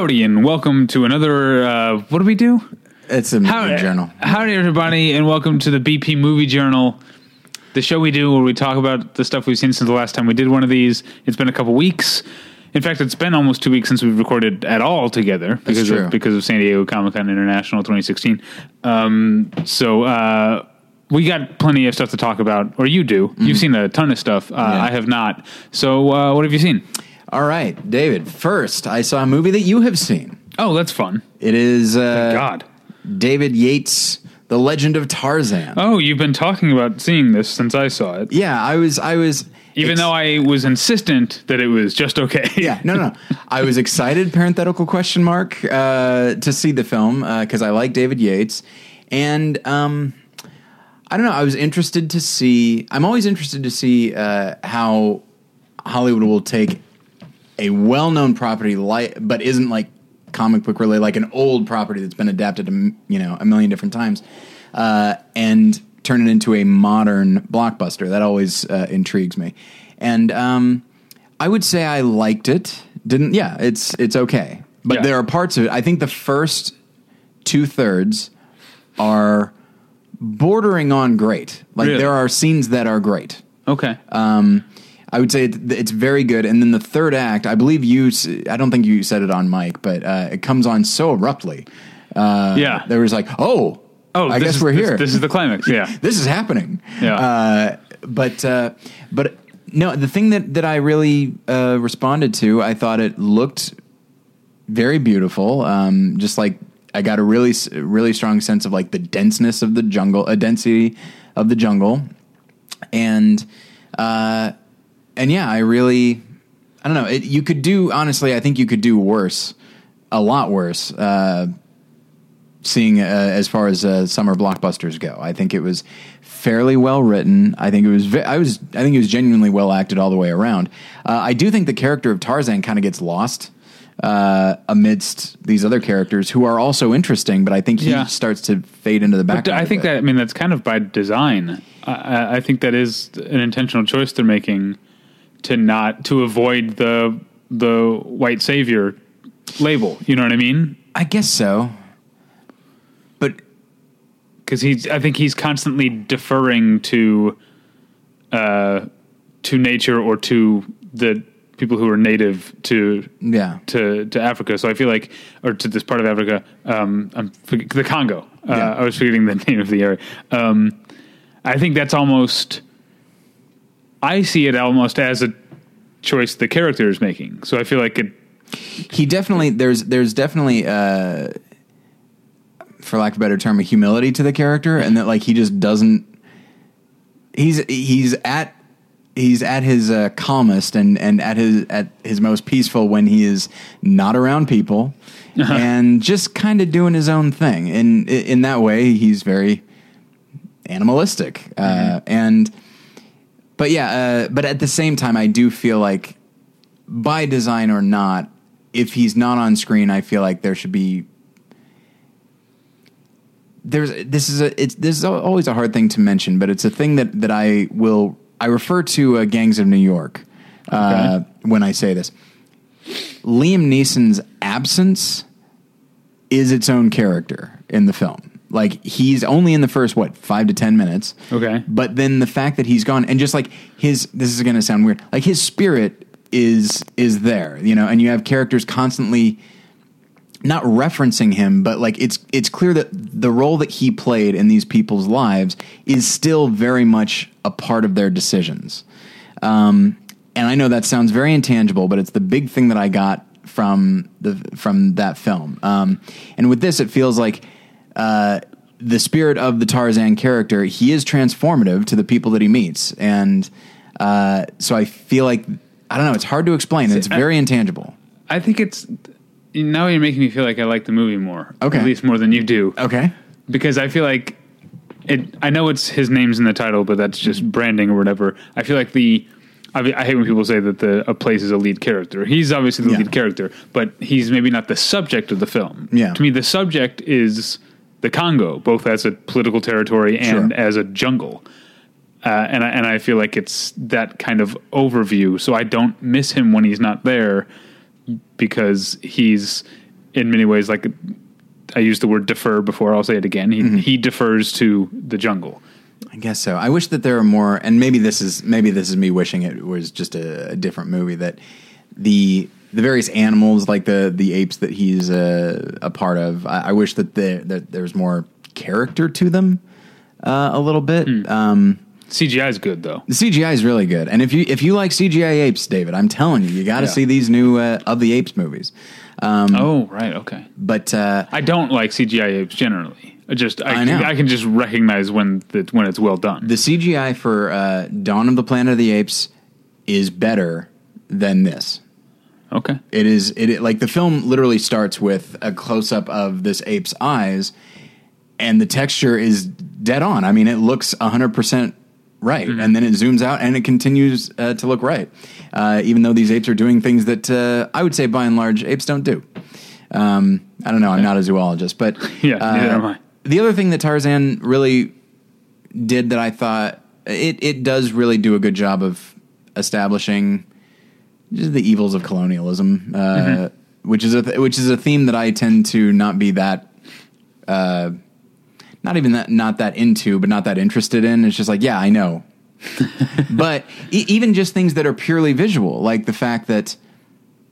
Howdy, and welcome to another. Uh, what do we do? It's a movie journal. Howdy, everybody, and welcome to the BP Movie Journal, the show we do where we talk about the stuff we've seen since the last time we did one of these. It's been a couple weeks. In fact, it's been almost two weeks since we've recorded at all together because true. of because of San Diego Comic Con International 2016. Um, so uh, we got plenty of stuff to talk about, or you do. You've seen a ton of stuff. Uh, I have not. So uh, what have you seen? All right, David. First, I saw a movie that you have seen. Oh, that's fun. It is uh, God. David Yates' The Legend of Tarzan. Oh, you've been talking about seeing this since I saw it. Yeah, I was. I was. Even ex- though I was insistent that it was just okay. yeah, no, no. I was excited, parenthetical question mark, uh, to see the film because I like David Yates, and um, I don't know. I was interested to see. I'm always interested to see uh, how Hollywood will take a well-known property, like, but isn't like comic book related, like an old property that's been adapted to you know a million different times, uh, and turn it into a modern blockbuster. That always uh, intrigues me, and um, I would say I liked it. Didn't? Yeah, it's it's okay, but Yeah. there are parts of it. I think the first two thirds are bordering on great. Like Really? there are scenes that are great. Okay. Um, I would say it's very good. And then the third act, I believe you. I don't think you said it on mic, but uh, it comes on so abruptly. Uh, Yeah. there was like, oh, oh, I guess is- we're here. This, is the climax. Yeah. this is happening. Yeah. Uh, but uh, but no, the thing that that I really uh, responded to, I thought it looked very beautiful. Um, just like I got a really really strong sense of like the denseness of the jungle, a density of the jungle, and uh, and yeah, I really I don't know. It, you could do honestly. I think you could do worse, a lot worse. Uh, seeing uh, as far as uh, summer blockbusters go. I think it was fairly well written. I think it was. ve- I was. I think it was genuinely well acted all the way around. Uh, I do think the character of Tarzan kind of gets lost uh, amidst these other characters who are also interesting, but I think he Yeah. starts to fade into the But background. I a think that I mean that's kind of by design. I- I, I think that is an intentional choice they're making to not to avoid the the white savior label. You know what I mean? I guess so. But Because he's I think he's constantly deferring to uh to nature or to the people who are native to yeah, to to Africa. So I feel like, or to this part of Africa, um, I'm the Congo. Uh, Yeah. I was forgetting the name of the area. Um, I think that's almost. I see it almost as a choice the character is making. So I feel like it. he definitely there's there's definitely uh for lack of a better term a humility to the character and that like he just doesn't he's he's at he's at his uh, calmest and and at his at his most peaceful when he is not around people and just kind of doing his own thing and in that way he's very animalistic uh and but yeah uh but at the same time I do feel like by design or not, if he's not on screen, I feel like there should be. There's this is a it's this is always a hard thing to mention, but it's a thing that that I will I refer to uh, Gangs of New York uh, when I say this. Liam Neeson's absence is its own character in the film. Like he's only in the first what five to ten minutes. Okay. But then the fact that he's gone and just like his this is going to sound weird. Like his spirit is is there, you know, and you have characters constantly not referencing him, but like it's it's clear that the role that he played in these people's lives is still very much a part of their decisions. Um, and I know that sounds very intangible, but it's the big thing that I got from the from that film. Um, and with this, it feels like uh, the spirit of the Tarzan character. He is transformative to the people that he meets, and uh, so I feel like I don't know. It's hard to explain. It's I- very intangible. I think it's now you're making me feel like I like the movie more. Okay. At least more than you do. Okay. because I feel like it. I know it's his name's in the title, but that's just branding or whatever. I feel like the. I, mean, I hate when people say that the a place is a lead character. He's obviously the Yeah. lead character, but he's maybe not the subject of the film. Yeah. To me, the subject is the Congo, both as a political territory and Sure. as a jungle. Uh, and I, and I feel like it's that kind of overview. So I don't miss him when he's not there because he's in many ways, like I used the word defer before. I'll say it again. He he defers to the jungle. I guess so. I wish that there are more, and maybe this is maybe this is me wishing it was just a, a different movie. That the the various animals, like the the apes that he's uh, a part of, I, I wish that there that there's more character to them uh, a little bit. Um, CGI is good though. the CGI is really good, and if you if you like CGI apes, David, I'm telling you, you got to Yeah. see these new uh, of the apes movies. Um, Oh right, okay. But uh, I don't like CGI apes generally. I just I, I can, know. I can just recognize when that when it's well done. the CGI for uh, Dawn of the Planet of the Apes is better than this. Okay. It is it, it like the film literally starts with a close up of this ape's eyes, and the texture is dead on. I mean, it looks hundred percent right, and then it zooms out and it continues uh, to look right, uh, even though these apes are doing things that uh, I would say by and large apes don't do. Um, I don't know. I'm not a zoologist, but Yeah, uh, neither am I. The other thing that Tarzan really did that I thought it it does really do a good job of establishing just the evils of colonialism, uh, Mm-hmm. which is a th- which is a theme that I tend to not be that, uh, not even that not that into, but not that interested in. It's just like, yeah, I know, but e- even just things that are purely visual, like the fact that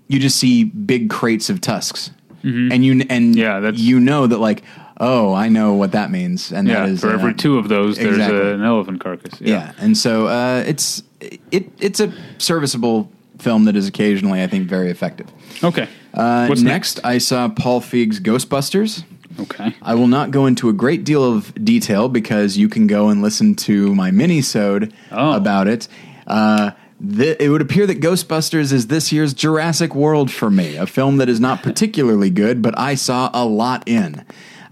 you just see big crates of tusks, and you and Mm-hmm. Yeah, you know that like, oh, I know what that means, and Yeah, that is for every uh, two of those, there's exactly. a, an elephant carcass. yeah. and so uh, it's it it's a serviceable film that is occasionally, I think, very effective. Okay. Uh, What's next, I saw Paul Feig's Ghostbusters. Okay. I will not go into a great deal of detail because you can go and listen to my mini-sode Oh. about it. Uh, th- it would appear that Ghostbusters is this year's Jurassic World for me, a film that is not particularly good, but I saw a lot in.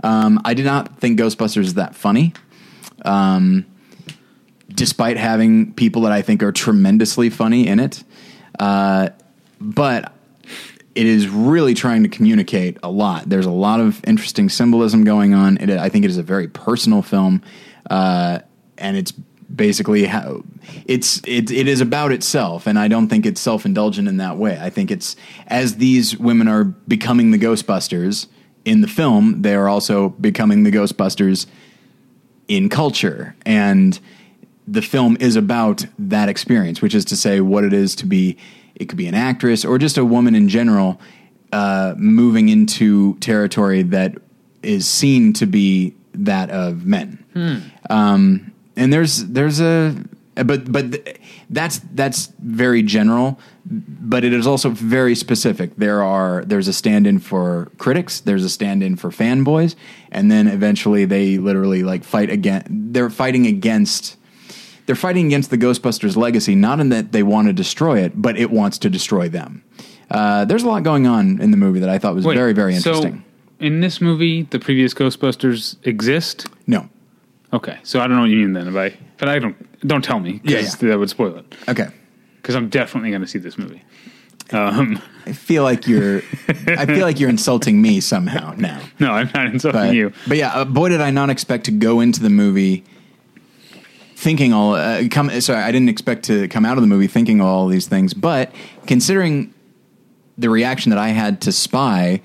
Um, I did not think Ghostbusters is that funny, um, despite having people that I think are tremendously funny in it. Uh, but it is really trying to communicate a lot. There's a lot of interesting symbolism going on. It, I think it is a very personal film, uh, and it's basically how it's it, it is about itself. And I don't think it's self indulgent in that way. I think it's as these women are becoming the Ghostbusters in the film, they are also becoming the Ghostbusters in culture and the film is about that experience, which is to say, what it is to be. It could be an actress or just a woman in general uh, moving into territory that is seen to be that of men. Um, and there's there's a but but th- that's that's very general, but it is also very specific. There are there's a stand-in for critics, there's a stand-in for fanboys, and then eventually they literally like fight again. They're fighting against they're fighting against the Ghostbusters legacy, not in that they want to destroy it, but it wants to destroy them. Uh, there's a lot going on in the movie that I thought was Wait, very, very interesting. So, in this movie, the previous Ghostbusters exist. no. Okay, so I don't know what you mean then. If I, but I don't. Don't tell me because yeah. that would spoil it. Okay. Because I'm definitely going to see this movie. Um, I feel like you're I feel like you're insulting me somehow now. no, I'm not insulting But, you. but yeah, uh, boy did I not expect to go into the movie thinking all uh, come sorry, I didn't expect to come out of the movie thinking all these things, but considering the reaction that I had to Spy,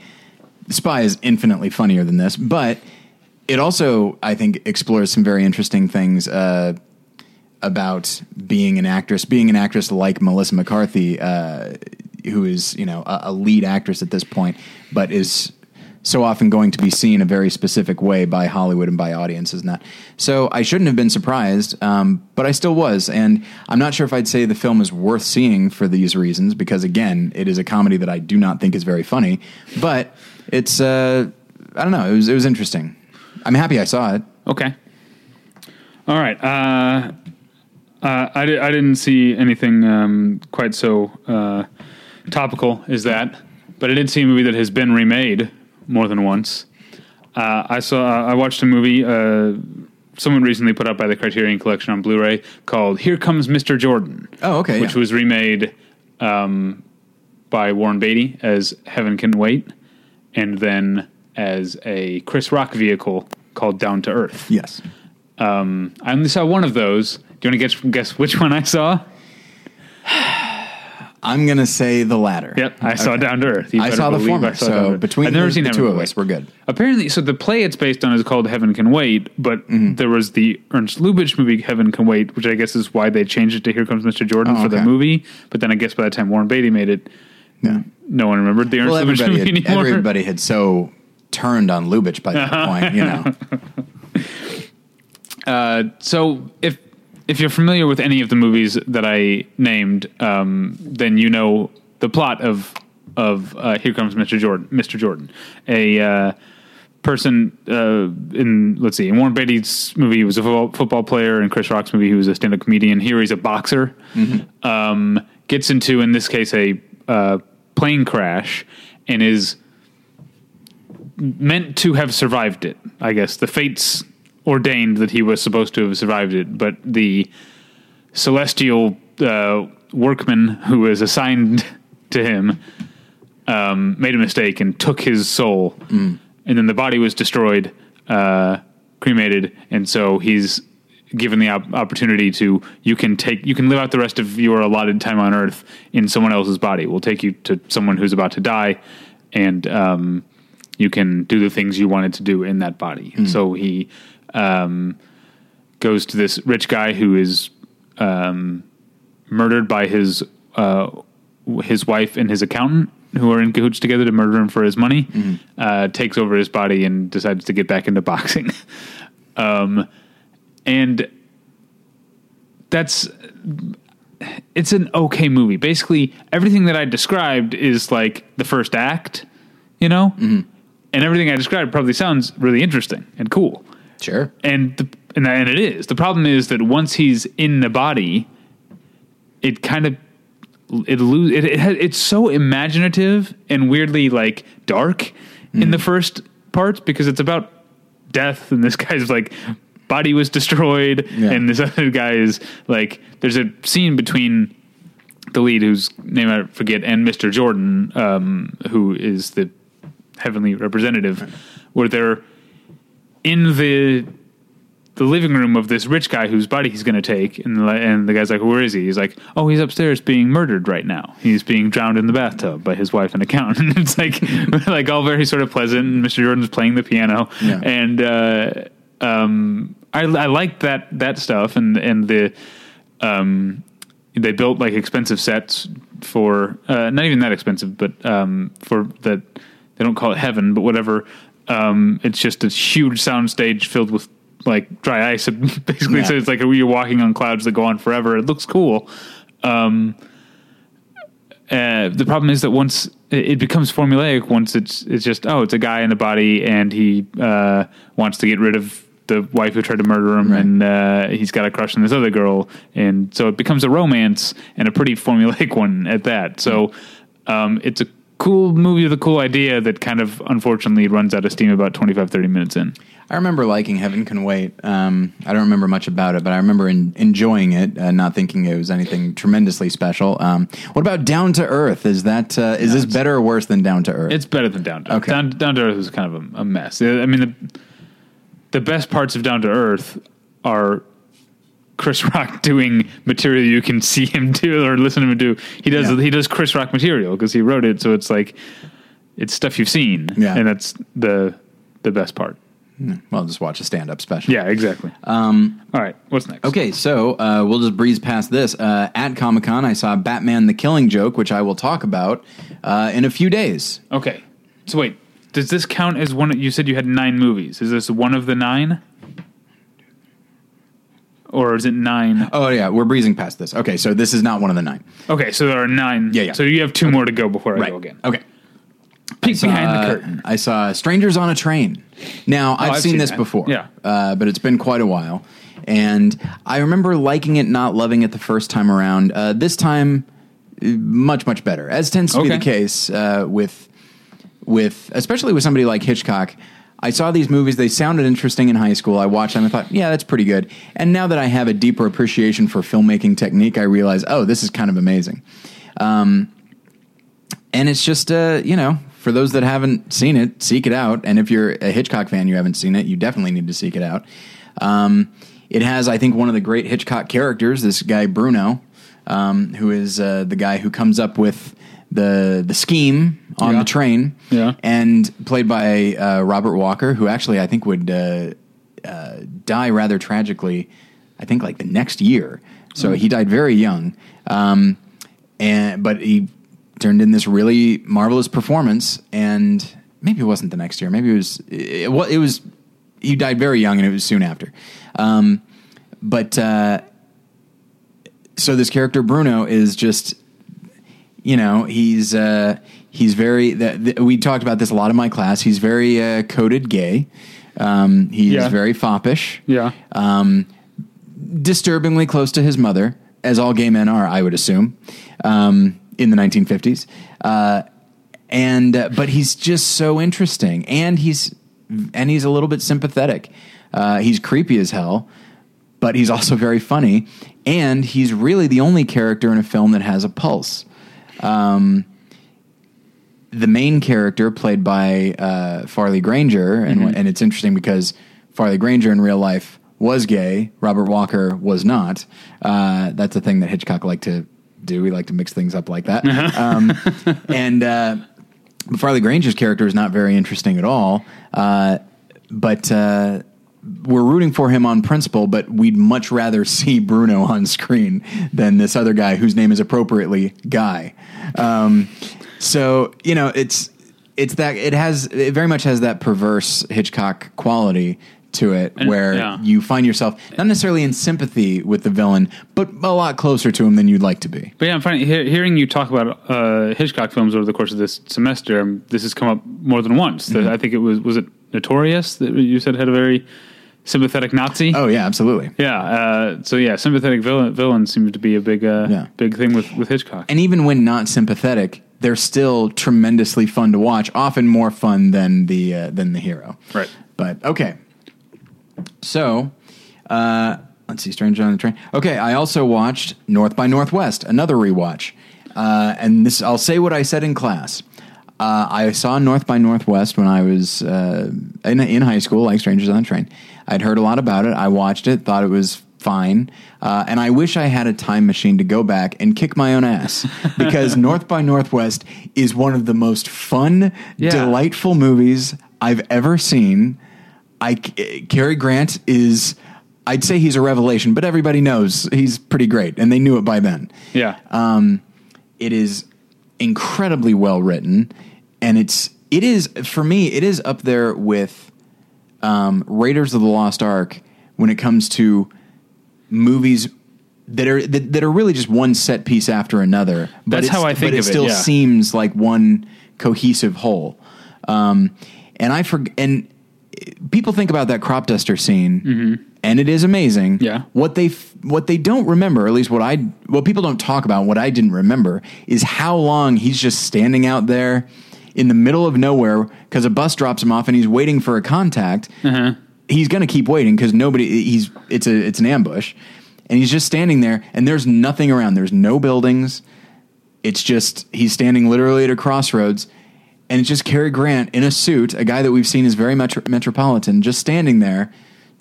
Spy is infinitely funnier than this, but it also I think explores some very interesting things uh, about being an actress, being an actress like Melissa McCarthy, uh, who is you know a, a lead actress at this point, but is so often going to be seen a very specific way by Hollywood and by audiences and that. So I shouldn't have been surprised, um, but I still was, and I'm not sure if I'd say the film is worth seeing for these reasons because again, it is a comedy that I do not think is very funny, but it's uh, I don't know, it was it was interesting. I'm happy I saw it. Okay. All right. Uh, uh, I, di- I didn't see anything um, quite so uh, topical as that, but I did see a movie that has been remade more than once. Uh, I saw. I watched a movie. Uh, someone recently put out by the Criterion Collection on Blu-ray called "Here Comes Mr. Jordan." Oh, okay, Which yeah. was remade um, by Warren Beatty as "Heaven Can Wait," and then as a Chris Rock vehicle called "Down to Earth." Yes. Um, I only saw one of those. Do you want to guess, guess which one I saw? I'm gonna say the latter. Yep, I saw Down to Earth. You I saw the former. I saw So between I've never the, seen the two of us, we're good. Apparently, so the play it's based on is called Heaven Can Wait, but Mm-hmm. there was the Ernst Lubitsch movie Heaven Can Wait, which I guess is why they changed it to Here Comes Mr. Jordan Oh, for the movie. But then I guess by the time Warren Beatty made it, Yeah. no one remembered the Ernst Well, Lubitsch movie had, anymore. everybody had so turned on Lubitsch by that point, you know. Uh, so if if you're familiar with any of the movies that I named, um, then you know the plot of of uh, Here Comes Mr. Jordan. Mr. Jordan, a uh, person uh, in let's see, in Warren Beatty's movie, he was a football, football player. In Chris Rock's movie, he was a stand up comedian. Here, he's a boxer. Um, gets into, in this case, a uh, plane crash and is meant to have survived it. I guess the fates ordained that he was supposed to have survived it, but the celestial uh, workman who was assigned to him um, made a mistake and took his soul, and then the body was destroyed, uh, cremated, and so he's given the op- opportunity to you can take you can live out the rest of your allotted time on Earth in someone else's body. We'll take you to someone who's about to die, and um, you can do the things you wanted to do in that body. And so he um, goes to this rich guy who is um, murdered by his uh, his wife and his accountant, who are in cahoots together to murder him for his money. Uh, takes over his body and decides to get back into boxing. um, and that's it's an okay movie. Basically, everything that I described is like the first act, you know, and everything I described probably sounds really interesting and cool Sure. and the, and, and it is. The problem is that once he's in the body, it kind of it lose it, it it's so imaginative and weirdly like dark in the first parts because it's about death and this guy's like body was destroyed Yeah. and this other guy is like there's a scene between the lead whose name I forget and Mr. Jordan um, who is the heavenly representative where they're in the the living room of this rich guy whose body he's going to take, and the, and the guy's like, "Where is he?" He's like, "Oh, he's upstairs being murdered right now. He's being drowned in the bathtub by his wife and accountant." it's like like all very sort of pleasant. And Mr. Jordan's playing the piano, Yeah. and uh, um, I, I like that that stuff, and and the um, they built like expensive sets for uh, not even that expensive, but um, for that they don't call it heaven, but whatever. Um, it's just a huge sound stage filled with like dry ice, basically. Yeah. So it's like you're walking on clouds that go on forever. It looks cool. Um, uh, the problem is that once it it becomes formulaic, once it's it's just oh, it's a guy in a body and he uh, wants to get rid of the wife who tried to murder him, Right. and uh, he's got a crush on this other girl, and so it becomes a romance and a pretty formulaic one at that. So um, it's a cool movie with a cool idea that kind of unfortunately runs out of steam about 25 30 minutes in I remember liking Heaven Can Wait. Um, I don't remember much about it, but I remember in, enjoying it, uh, not thinking it was anything tremendously special. Um, what about Down to Earth? Is that uh, is this better or worse than Down to Earth? It's better than Down to Earth. Okay. Down, Down to Earth is kind of a, a mess. I mean, the, the best parts of Down to Earth are Chris Rock doing material you can see him do or listen to him do. He does Yeah. he does Chris Rock material because he wrote it, so it's like it's stuff you've seen, Yeah. and that's the the best part. well, just watch a stand-up special. Yeah, exactly. Um, All right, what's next? Okay, so uh, we'll just breeze past this. Uh, at Comic Con, I saw Batman: The Killing Joke, which I will talk about uh, in a few days. Okay, so wait, does this count as one? You said you had nine movies. Is this one of the nine? Or is it nine? Oh yeah, we're breezing past this. Okay, so this is not one of the nine. Okay, so there are nine. Yeah, yeah. So you have two more to go before I go again. Okay. Peek behind Uh, the curtain. I saw Strangers on a Train. Now I've, I've seen, seen this that. before, Yeah. uh, but it's been quite a while, and I remember liking it, not loving it the first time around. Uh, this time, uh, much much better, as tends to be the case uh, with with especially with somebody like Hitchcock. I saw these movies; they sounded interesting in high school. I watched them. I thought, yeah, that's pretty good. And now that I have a deeper appreciation for filmmaking technique, I realize, oh, this is kind of amazing. Um, and it's just uh, you know for those that haven't seen it seek it out and if you're a hitchcock fan you haven't seen it you definitely need to seek it out um, it has i think one of the great hitchcock characters this guy bruno um, who is uh, the guy who comes up with the the scheme on Yeah. the train, Yeah. and played by uh, Robert Walker, who actually I think would uh, uh, die rather tragically. I think like the next year, so he died very young. Um, and but he turned in this really marvelous performance, and maybe it wasn't the next year. Maybe it was. It, it was. He died very young, and it was soon after. Um, but uh, so this character Bruno is just you know he's uh, he's very the, the, we talked about this a lot in my class. He's very uh, coded gay. Um, he's Yeah. very foppish. Yeah. um, disturbingly close to his mother as all gay men are I would assume um, in the 1950s uh, and uh, but he's just so interesting and he's and he's a little bit sympathetic. Uh, he's creepy as hell but he's also very funny and he's really the only character in a film that has a pulse um, the main character played by uh, Farley Granger, and and it's interesting because Farley Granger in real life was gay. Robert Walker was not. Uh, that's a thing that Hitchcock liked to do. He liked to mix things up like that. Um, and uh, but Farley Granger's character is not very interesting at all. Uh, but uh, we're rooting for him on principle, but we'd much rather see Bruno on screen than this other guy whose name is appropriately Guy. Um, so you know, it's it's that it has it very much has that perverse Hitchcock quality to it, And- where yeah. you find yourself not necessarily in sympathy with the villain, but a lot closer to him than you'd like to be. But yeah, I'm finding he- hearing you talk about uh, Hitchcock films over the course of this semester. um, This has come up more than once. Mm-hmm. I think it was was it Notorious that you said had a very sympathetic Nazi. Oh yeah, absolutely. Yeah. Uh, so yeah, sympathetic villain, villain seems to be a big uh, Yeah. big thing with with Hitchcock. and even when not sympathetic, they're still tremendously fun to watch. Often more fun than the uh, than the hero. Right. But okay. So, uh, let's see, Stranger on the Train. Okay, I also watched North by Northwest, another rewatch. Uh, and this, I'll say what I said in class. Uh, I saw North by Northwest when I was uh, in, in high school, like Strangers on the Train. I'd heard a lot about it. I watched it, thought it was fine, uh, and I wish I had a time machine to go back and kick my own ass because North by Northwest is one of the most fun, Yeah. delightful movies I've ever seen. I Cary Grant is I'd say he's a revelation, but everybody knows he's pretty great, and they knew it by then. yeah. Um, it is incredibly well written, and it's it is for me it is up there with um, Raiders of the Lost Ark when it comes to movies that are that, that are really just one set piece after another. That's it's- how I think but it of it, still yeah. seems like one cohesive whole. Um, and I forg and people think about that crop duster scene, and it is amazing. Mm-hmm. Yeah. What they f- what they don't remember, or at least what I what people don't talk about, what I didn't remember, is how long he's just standing out there in the middle of nowhere because a bus drops him off, and he's waiting for a contact. Uh-huh. He's going to keep waiting because nobody. He's it's a it's an ambush, and he's just standing there, and there's nothing around. There's no buildings. It's just he's standing literally at a crossroads, and it's just Cary Grant in a suit, a guy that we've seen is very metro- metropolitan, just standing there,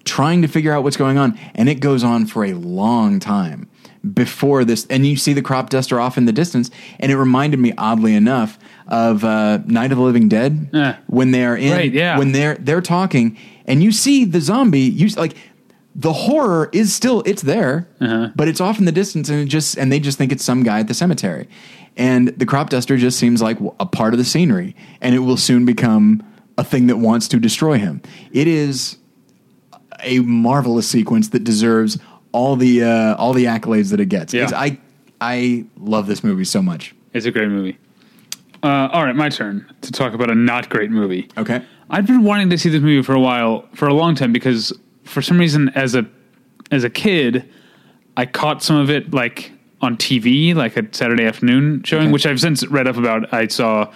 trying to figure out what's going on, and it goes on for a long time before this. And you see the crop duster off in the distance, and it reminded me, oddly enough, of uh, Night of the Living Dead when they're in Right, yeah. when they're they're talking, and you see the zombie, you like. The horror is still it's there, Uh-huh. but it's off in the distance, and it just and they just think it's some guy at the cemetery, and the crop duster just seems like a part of the scenery, and it will soon become a thing that wants to destroy him. It is a marvelous sequence that deserves all the uh, all the accolades that it gets. Yeah. I I love this movie so much. It's a great movie. Uh, all right, my turn to talk about a not great movie. Okay, I've been wanting to see this movie for a while, for a long time, because for some reason, as a as a kid, I caught some of it like on TV, like a Saturday afternoon showing, Okay. which I've since read up about. I saw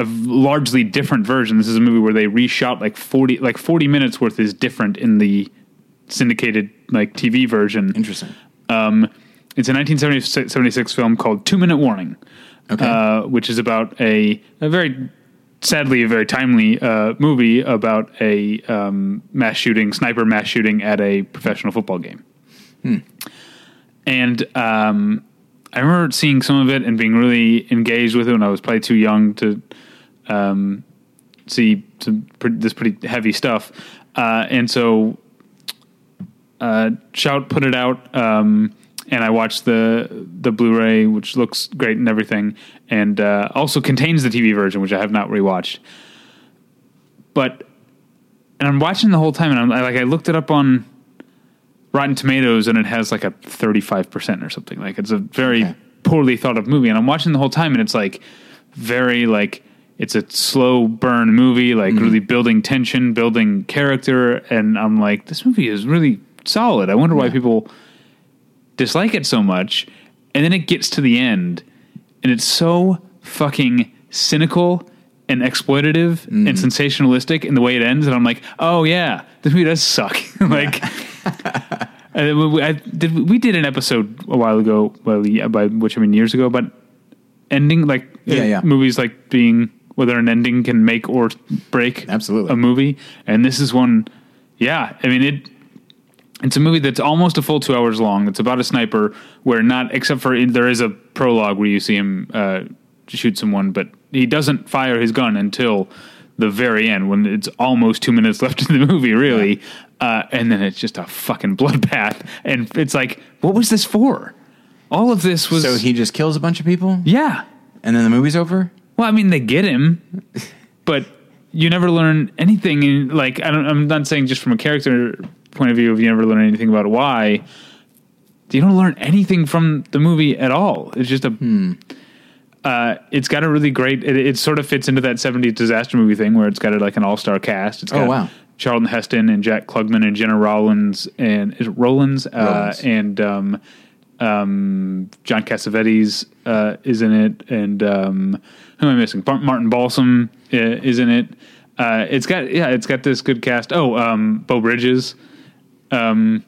a largely different version. This is a movie where they reshot like forty like forty minutes worth is different in the syndicated like TV version. interesting. Um, it's a 1976 film called Two Minute Warning, Okay. uh, which is about a, a very sadly a very timely uh, movie about a um, mass shooting, sniper mass shooting at a professional football game. And um, I remember seeing some of it and being really engaged with it when I was probably too young to um, see some this pretty heavy stuff. Uh, and so uh, Shout put it out, um, and I watched the the Blu-ray, which looks great and everything, and uh, also contains the TV version, which I have not rewatched. But and I'm watching the whole time, and I'm I, like, I looked it up on Rotten Tomatoes, and it has like a 35 percent or something. Like it's a very Okay. poorly thought of movie, and I'm watching the whole time, and it's like very like it's a slow burn movie, like mm-hmm. really building tension, building character, and I'm like, this movie is really solid. I wonder why people dislike it so much. And then it gets to the end, and it's so fucking cynical and exploitative and mm-hmm. sensationalistic in the way it ends. And I'm like, oh yeah, this movie does suck. like, and we, we- I did, we did an episode a while ago, well, yeah, by which I mean years ago, but ending like Yeah, yeah. movies like being whether an ending can make or break Absolutely. a movie, and this is one. Yeah, I mean it. It's a movie that's almost a full two hours long. It's about a sniper where not except for there is a prologue where you see him uh, shoot someone, but he doesn't fire his gun until the very end when it's almost two minutes left in the movie, really. Uh, and then it's just a fucking bloodbath, and it's like, what was this for? All of this was So he just kills a bunch of people, yeah. and then the movie's over. Well, I mean, they get him, but you never learn anything. In, like, I don't, I'm not saying just from a character point of view, if you never learn anything about why, you don't learn anything from the movie at all. It's just a. Hmm. Uh, it's got a really great. It, it sort of fits into that '70s disaster movie thing where it's got a, like an all-star cast. It's Oh, got wow. Charlton Heston and Jack Klugman and Gena Rollins and is it Rollins, uh, Rollins. and um, um, John Cassavetes uh, is in it, and um, who am I missing? Martin Balsam uh, is in it. Uh, it's got yeah, it's got this good cast. Oh, um, Beau Bridges. Um,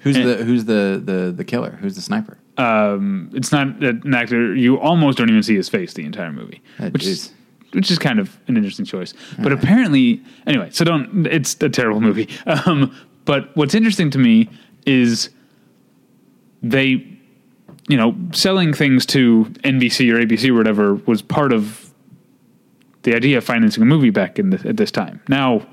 Who's And- the who's the the the killer? Who's the sniper? um, it's not an actor. You almost don't even see his face the entire movie, Oh, which jeez. is which is kind of an interesting choice. But apparently, anyway, so don't. It's a terrible movie. Um, but what's interesting to me is they, you know, selling things to NBC or ABC or whatever was part of the idea of financing a movie back in the, at this time. Now,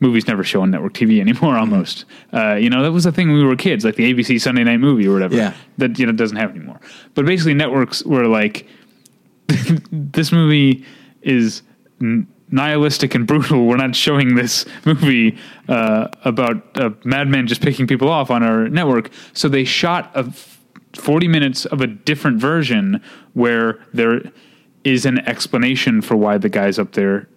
movies never show on network TV anymore. Almost, uh, you know, that was the thing when we were kids, like the ABC Sunday Night Movie or whatever. Yeah. that you know doesn't have anymore. But basically, networks were like, this movie is n- nihilistic and brutal. We're not showing this movie uh, about a madman just picking people off on our network. So they shot a f- 40 minutes of a different version where there is an explanation for why the guy's up there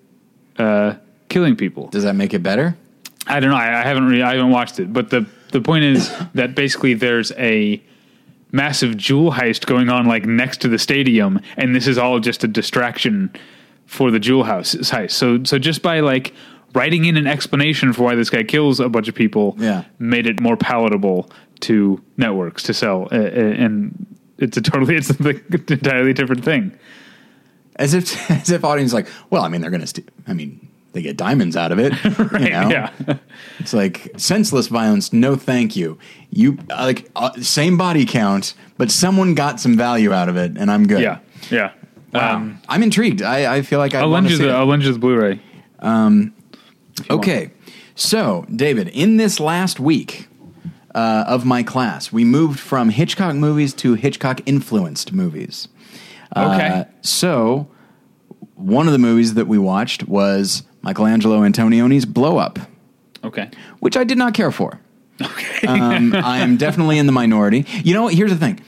uh, killing people. Does that make it better? I don't know. I, I haven't really, I haven't watched it, but the the point is that basically there's a massive jewel heist going on like next to the stadium, and this is all just a distraction for the jewel house heist. So so just by like writing in an explanation for why this guy kills a bunch of people, Yeah. made it more palatable to networks to sell, and it's a totally it's an entirely different thing. As if as if audience like, well, I mean, they're gonna. St- I mean, they get diamonds out of it. Right? you know? Yeah. It's like senseless violence. No, thank you. You uh, like uh, same body count, but someone got some value out of it, and I'm good. Yeah. Yeah. Wow. Um, I'm intrigued. I, I feel like I I'll lend you the. I'll lend you the Blu-ray. Okay, so David, in this last week uh, of my class, we moved from Hitchcock movies to Hitchcock influenced movies. Okay. Uh, so one of the movies that we watched was Michelangelo Antonioni's Blow Up, Okay. which I did not care for. Okay. Um, I am definitely in the minority. You know, what? here's the thing.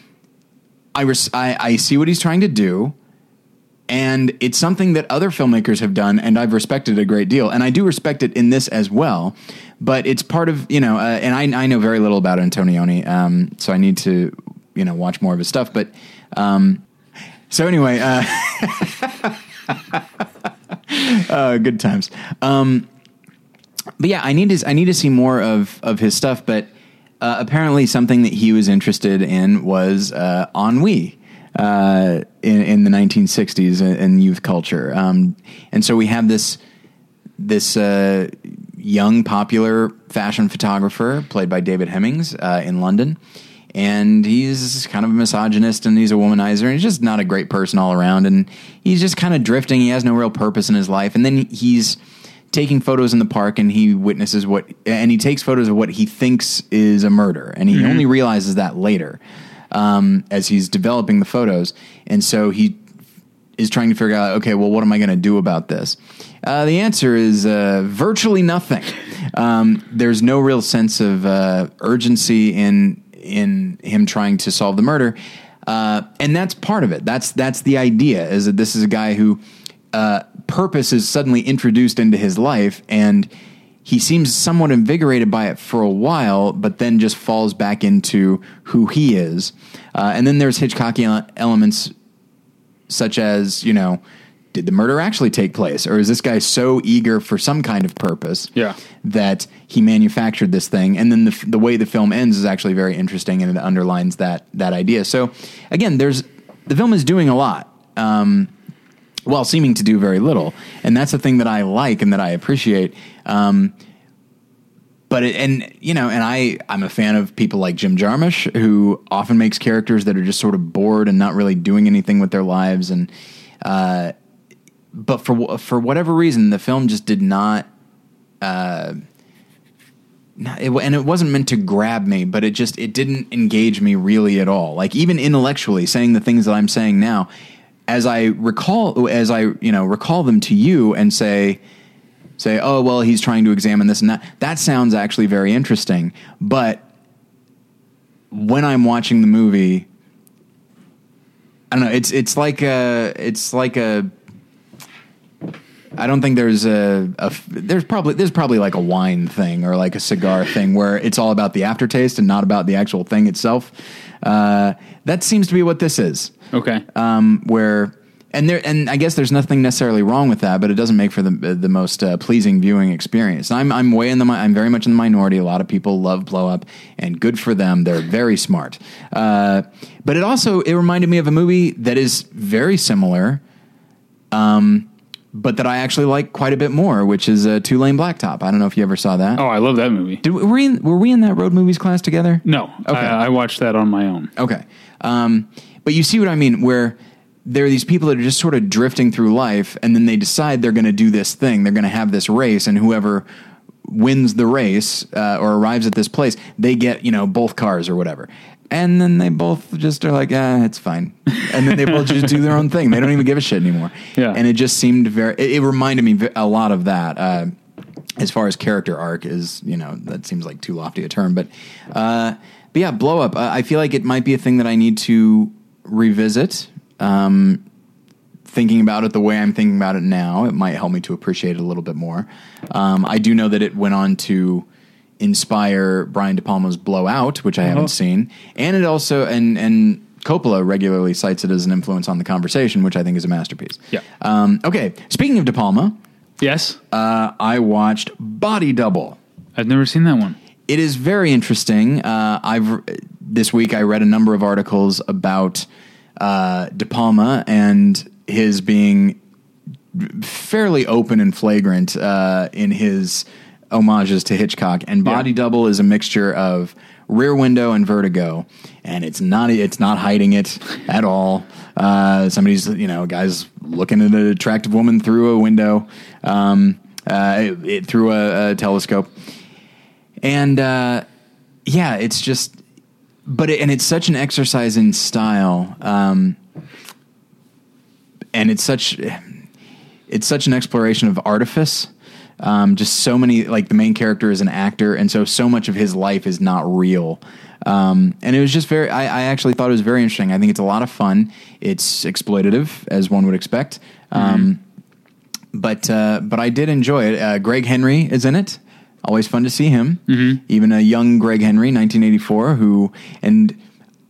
I, res- I I see what he's trying to do, and it's something that other filmmakers have done, and I've respected a great deal, and I do respect it in this as well. But it's part of you know, uh, and I I know very little about Antonioni, um, so I need to you know watch more of his stuff. But um, so anyway, uh, uh, good times. Um, but yeah, I need to I need to see more of of his stuff. But uh, apparently, something that he was interested in was uh, ennui uh, in, in the 1960s in, in youth culture, um, and so we have this this uh, young popular fashion photographer played by David Hemmings uh, in London. and he's kind of a misogynist and he's a womanizer and he's just not a great person all around. And he's just kind of drifting. He has no real purpose in his life, and then he's taking photos in the park and he witnesses what and he takes photos of what he thinks is a murder. And he only realizes that later um, as he's developing the photos. And so he is trying to figure out okay well what am i going to do about this? Uh, the answer is uh, virtually nothing. Um, there's no real sense of uh, urgency in in him trying to solve the murder. Uh, and that's part of it. That's that's the idea is that this is a guy who uh, purpose is suddenly introduced into his life and he seems somewhat invigorated by it for a while, but then just falls back into who he is. Uh, and then there's Hitchcockian elements such as, you know, did the murder actually take place? Or is this guy so eager for some kind of purpose Yeah. that he manufactured this thing? And then the, the way the film ends is actually very interesting and it underlines that, that idea. So again, there's, the film is doing a lot. Um, while seeming to do very little, and that's the thing that I like and that I appreciate. Um, but it, and you know, and I I'm a fan of people like Jim Jarmusch, who often makes characters that are just sort of bored and not really doing anything with their lives, and uh, but for for whatever reason, the film just did not. Uh, not- it, and it wasn't meant to grab me, but it just it didn't engage me really at all. Like even intellectually, saying the things that I'm saying now, as I recall, as I you know recall them to you and say, say, oh well, he's trying to examine this and that. That sounds actually very interesting, but when I'm watching the movie, I don't know. It's it's like a it's like a. I don't think there's a, a there's probably there's probably like a wine thing or like a cigar thing where it's all about the aftertaste and not about the actual thing itself. Uh, that seems to be what this is Okay. um, where and there and I guess there's nothing necessarily wrong with that, but it doesn't make for the the most uh, pleasing viewing experience. I'm I'm way in the I'm very much in the minority. A lot of people love Blow Up, and good for them. They're very smart. Uh, but it also it reminded me of a movie that is very similar, um, but that I actually like quite a bit more, which is uh, Two Lane Blacktop. I don't know if you ever saw that. oh, I love that movie. Did we, were, we in, were we in that road movies class together? No. Okay. I, I watched that on my own. Okay. Um, but you see what I mean, where there are these people that are just sort of drifting through life, and then they decide they're going to do this thing. They're going to have this race, and whoever wins the race uh, or arrives at this place, they get, you know, both cars or whatever. And then they both just are like, ah, it's fine. And then they both just do their own thing. They don't even give a shit anymore. Yeah. And it just seemed very, it, it reminded me a lot of that. Uh, as far as character arc is, you know, that seems like too lofty a term, but, uh, but yeah, blow up. Uh, I feel like it might be a thing that I need to revisit. Um, thinking about it the way I'm thinking about it now, it might help me to appreciate it a little bit more. Um, I do know that it went on to inspire Brian De Palma's Blowout, which I Uh-huh. haven't seen, and it also and and Coppola regularly cites it as an influence on the conversation, which I think is a masterpiece. Yeah. Um, okay. Speaking of De Palma, Yes. uh, I watched Body Double. I've never seen that one. It is very interesting. Uh, I've this week I read a number of articles about uh, De Palma and his being fairly open and flagrant uh, in his homages to Hitchcock. And Body Yeah. Double is a mixture of Rear Window and Vertigo, and it's not it's not hiding it at all. Uh, somebody's you know guys looking at an attractive woman through a window, um, uh, it, it- through a, a telescope and uh, yeah, it's just, but it, and it's such an exercise in style, um, and it's such, it's such an exploration of artifice. Um, just so many, like the main character is an actor, and so so much of his life is not real. Um, and it was just very. I, I actually thought it was very interesting. I think it's a lot of fun. It's exploitative, as one would expect. Um, but uh, but I did enjoy it. Uh, Greg Henry is in it. Always fun to see him. Even a young Greg Henry, 1984, who and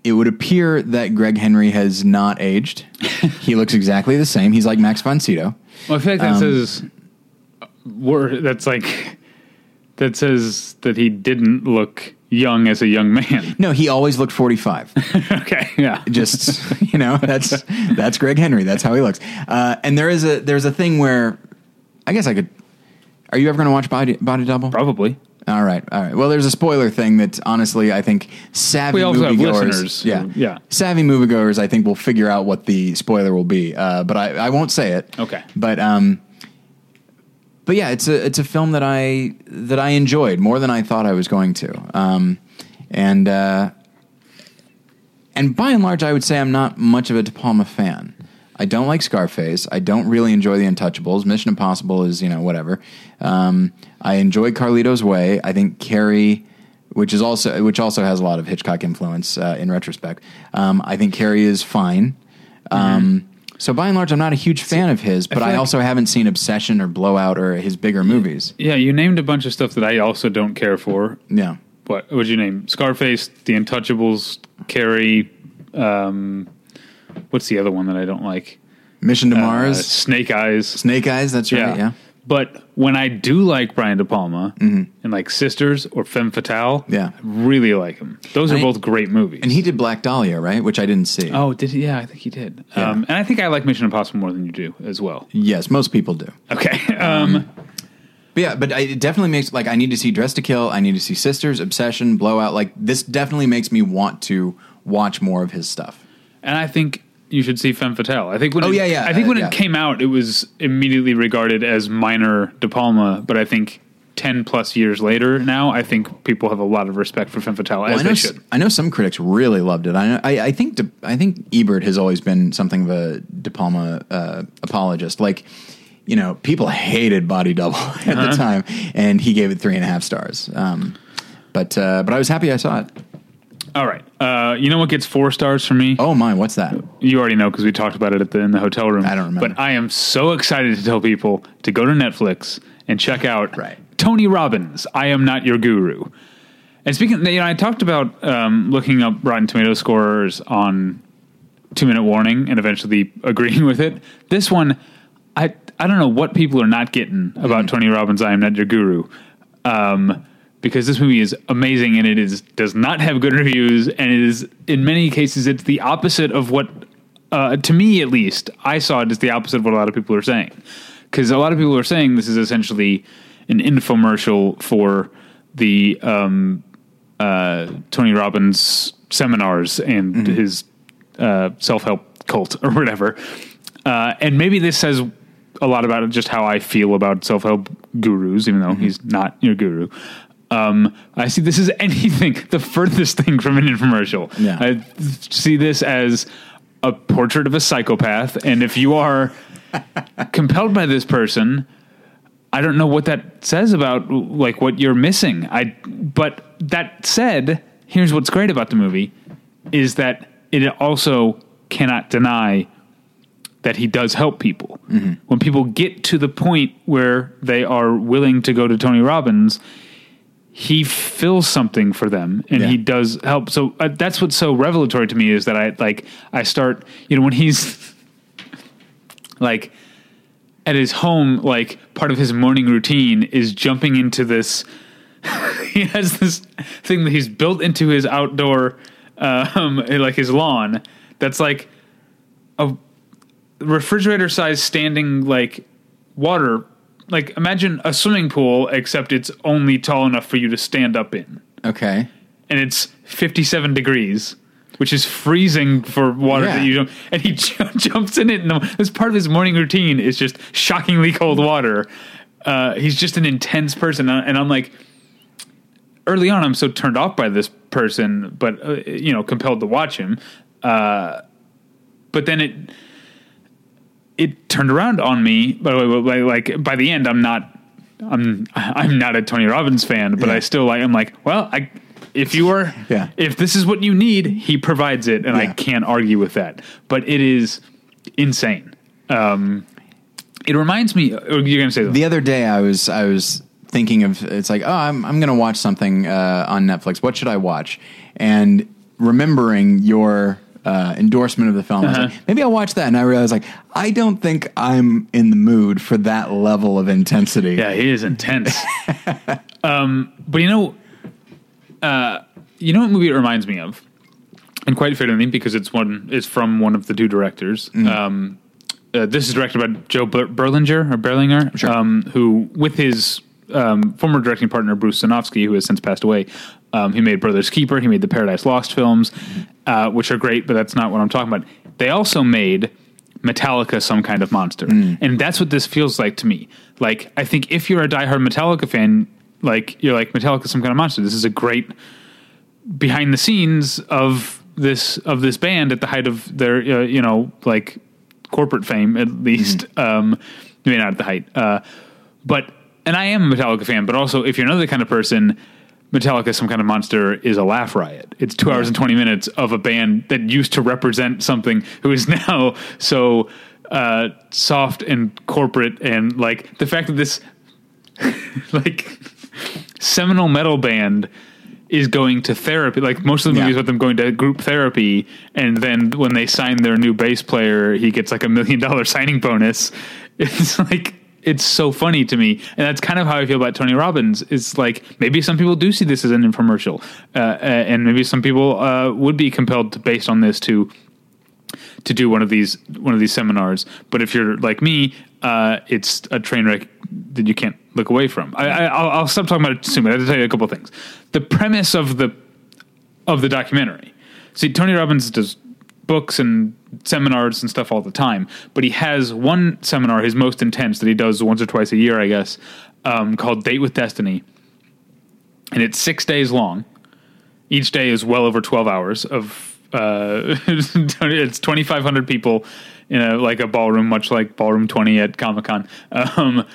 it would appear that Greg Henry has not aged. he looks exactly the same. He's like Max von Sydow. Well, I feel like that Um, says word that's like that says that he didn't look young as a young man. No, he always looked 45. okay, yeah. Just you know, that's that's Greg Henry. That's how he looks. Uh, and there is a there's a thing where I guess I could. Are you ever going to watch Body Body Double? Probably. All right, all right. Well, there's a spoiler thing that honestly, I think savvy moviegoers, listeners who- yeah, yeah. savvy moviegoers, I think will figure out what the spoiler will be. Uh, but I, I won't say it. Okay. But um, but yeah, it's a it's a film that I that I enjoyed more than I thought I was going to. Um, and uh, and by and large, I would say I'm not much of a De Palma fan. I don't like Scarface. I don't really enjoy The Untouchables. Mission Impossible is you know whatever. Um, I enjoy Carlito's Way. I think Carrie, which is also which also has a lot of Hitchcock influence uh, in retrospect. Um, I think Carrie is fine. Um, so by and large, I'm not a huge fan of his, but I, like- also haven't seen Obsession or Blowout or his bigger movies. Yeah, you named a bunch of stuff that I also don't care for. Yeah. What would you name? Scarface, The Untouchables, Carrie. Um, what's the other one that I don't like? Mission to Uh, Mars, Snake Eyes. Snake Eyes. That's right. Yeah. But when I do like Brian De Palma and like Sisters or Femme Fatale, Mm-hmm. Yeah. I really like him. Those are And both great movies. And he did Black Dahlia, right? Which I didn't see. oh, did he? Yeah, I think he did. Yeah. Um, and I think I like Mission Impossible more than you do as well. Yes, most people do. Okay. Um, But yeah, but I, it definitely makes like I need to see Dressed to Kill. I need to see Sisters, Obsession, Blowout. Like this definitely makes me want to watch more of his stuff. And I think you should see Femme Fatale. I think when Oh, it, yeah, yeah, I think uh, when yeah. it came out, it was immediately regarded as minor De Palma. But I think ten plus years later now, I think people have a lot of respect for Femme Fatale Well, as I know they should. I know some critics really loved it. I know, I, I think De, I think Ebert has always been something of a De Palma uh, apologist. Like you know, people hated Body Double at Uh-huh. the time, and he gave it three and a half stars. Um, but uh, but I was happy I saw it. All right. Uh, you know what gets four stars from me? Oh my, what's that? You already know because we talked about it at the, in the hotel room. I don't remember. But I am so excited to tell people to go to Netflix and check out Right. Tony Robbins. I am not your guru. And speaking, you know, I talked about um, looking up Rotten Tomato scores on Two Minute Warning and eventually agreeing with it. This one, I I don't know what people are not getting about Tony Robbins. I am not your guru. Um, because this movie is amazing and it is does not have good reviews and it is in many cases it's the opposite of what uh, to me at least I saw it as the opposite of what a lot of people are saying because a lot of people are saying this is essentially an infomercial for the um, uh, Tony Robbins seminars and his uh, self help cult or whatever. Uh, and maybe this says a lot about just how I feel about self help gurus, even though he's not your guru. Um, I see this as anything, the furthest thing from an infomercial. Yeah. I see this as a portrait of a psychopath. And if you are compelled by this person, I don't know what that says about like what you're missing. I but that said, here's what's great about the movie is that it also cannot deny that he does help people. When people get to the point where they are willing to go to Tony Robbins, he fills something for them and Yeah. he does help. So uh, that's what's so revelatory to me is that I like I start, you know, when he's like at his home, like part of his morning routine is jumping into this. he has this thing that he's built into his outdoor, um, like his lawn. That's like a refrigerator size standing like water. Like imagine a swimming pool, except it's only tall enough for you to stand up in, Okay. and it's fifty-seven degrees. Which is freezing for water Yeah. that you don't, and he ju- jumps in it. And the, this part of his morning routine is just shockingly cold water. Uh, he's just an intense person, and and I'm like, early on, I'm so turned off by this person, but uh, you know, compelled to watch him. Uh, but then it it turned around on me. By the way, like by the end, I'm not I'm I'm not a Tony Robbins fan, but Yeah. I still like. I'm like, well, I if you are Yeah. if this is what you need, he provides it, and I can't argue with that. But it is insane. Um, it reminds me. Or you're gonna say. The other day, I was I was thinking of it's like oh I'm I'm gonna watch something uh, on Netflix. What should I watch? And remembering your uh, endorsement of the film, I Uh-huh. like maybe I'll watch that. And I realized like I don't think I'm in the mood for that level of intensity. Yeah, he is intense. um, but you know, uh, you know what movie it reminds me of, and quite fittingly because it's one it's from one of the two directors. Um, uh, this is directed by Joe Ber- Berlinger or Berlinger, Sure. um, who with his um, former directing partner Bruce Sinofsky, who has since passed away. Um, he made Brothers Keeper. He made the Paradise Lost films, uh, which are great, but that's not what I'm talking about. They also made Metallica some kind of monster, and that's what this feels like to me. Like I think if you're a diehard Metallica fan, like you're like Metallica some kind of monster. This is a great behind the scenes of this of this band at the height of their uh, you know like corporate fame at least um maybe not at the height uh but and I am a Metallica fan but also if you're another kind of person Metallica some kind of monster is a laugh riot it's 2 hours and 20 minutes of a band that used to represent something who is now so uh soft and corporate and like the fact that this like seminal metal band is going to therapy. Like most of the movies Yeah. with them going to group therapy, and then when they sign their new bass player, he gets like a million dollar signing bonus. It's like it's so funny to me, and that's kind of how I feel about Tony Robbins. It's like maybe some people do see this as an infomercial, uh, uh, and maybe some people uh, would be compelled to, based on this to to do one of these one of these seminars. But if you're like me, uh, it's a train wreck that you can't look away from. I, I, I'll, I'll stop talking about it soon. But I have to tell you a couple things. The premise of the of the documentary. See, Tony Robbins does books and seminars and stuff all the time, but he has one seminar, his most intense, that he does once or twice a year, I guess, um, called Date with Destiny, and it's six days long. Each day is well over twelve hours of. Uh, it's twenty five hundred people in a like a ballroom, much like Ballroom Twenty at Comic Con. Um,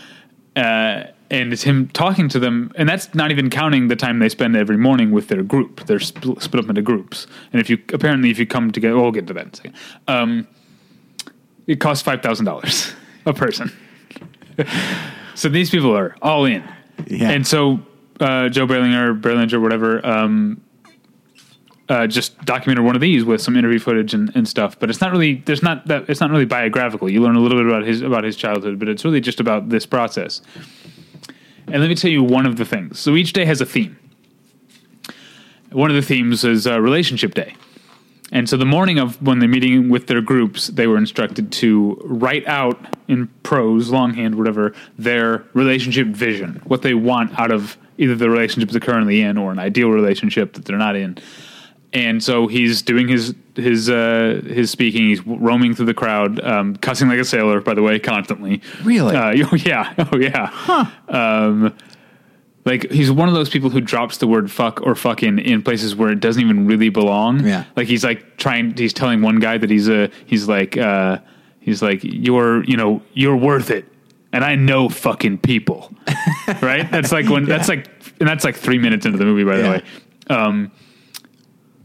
uh, and it's him talking to them, and that's not even counting the time they spend every morning with their group. They're split, split up into groups, and if you apparently if you come together, we'll get to that in a second. Um, it costs five thousand dollars a person. so these people are all in, Yeah. and so uh, Joe Berlinger, Berlinger, whatever, um, uh, just documented one of these with some interview footage and, and stuff. But it's not really there's not that it's not really biographical. You learn a little bit about his about his childhood, but it's really just about this process. And let me tell you one of the things. So each day has a theme. One of the themes is uh, relationship day. And so the morning of when they're meeting with their groups, they were instructed to write out in prose, longhand, whatever, their relationship vision, what they want out of either the relationship they're currently in or an ideal relationship that they're not in. And so he's doing his his uh, his speaking. He's roaming through the crowd, um, cussing like a sailor. By the way, constantly. Really? Uh, oh yeah. Oh yeah. Um, like he's one of those people who drops the word fuck or fucking in places where it doesn't even really belong. Yeah. Like he's like trying he's telling one guy that he's a he's like uh he's like you're you know you're worth it and I know fucking people. right? That's like when that's like and that's like 3 minutes into the movie by the Yeah. way. Um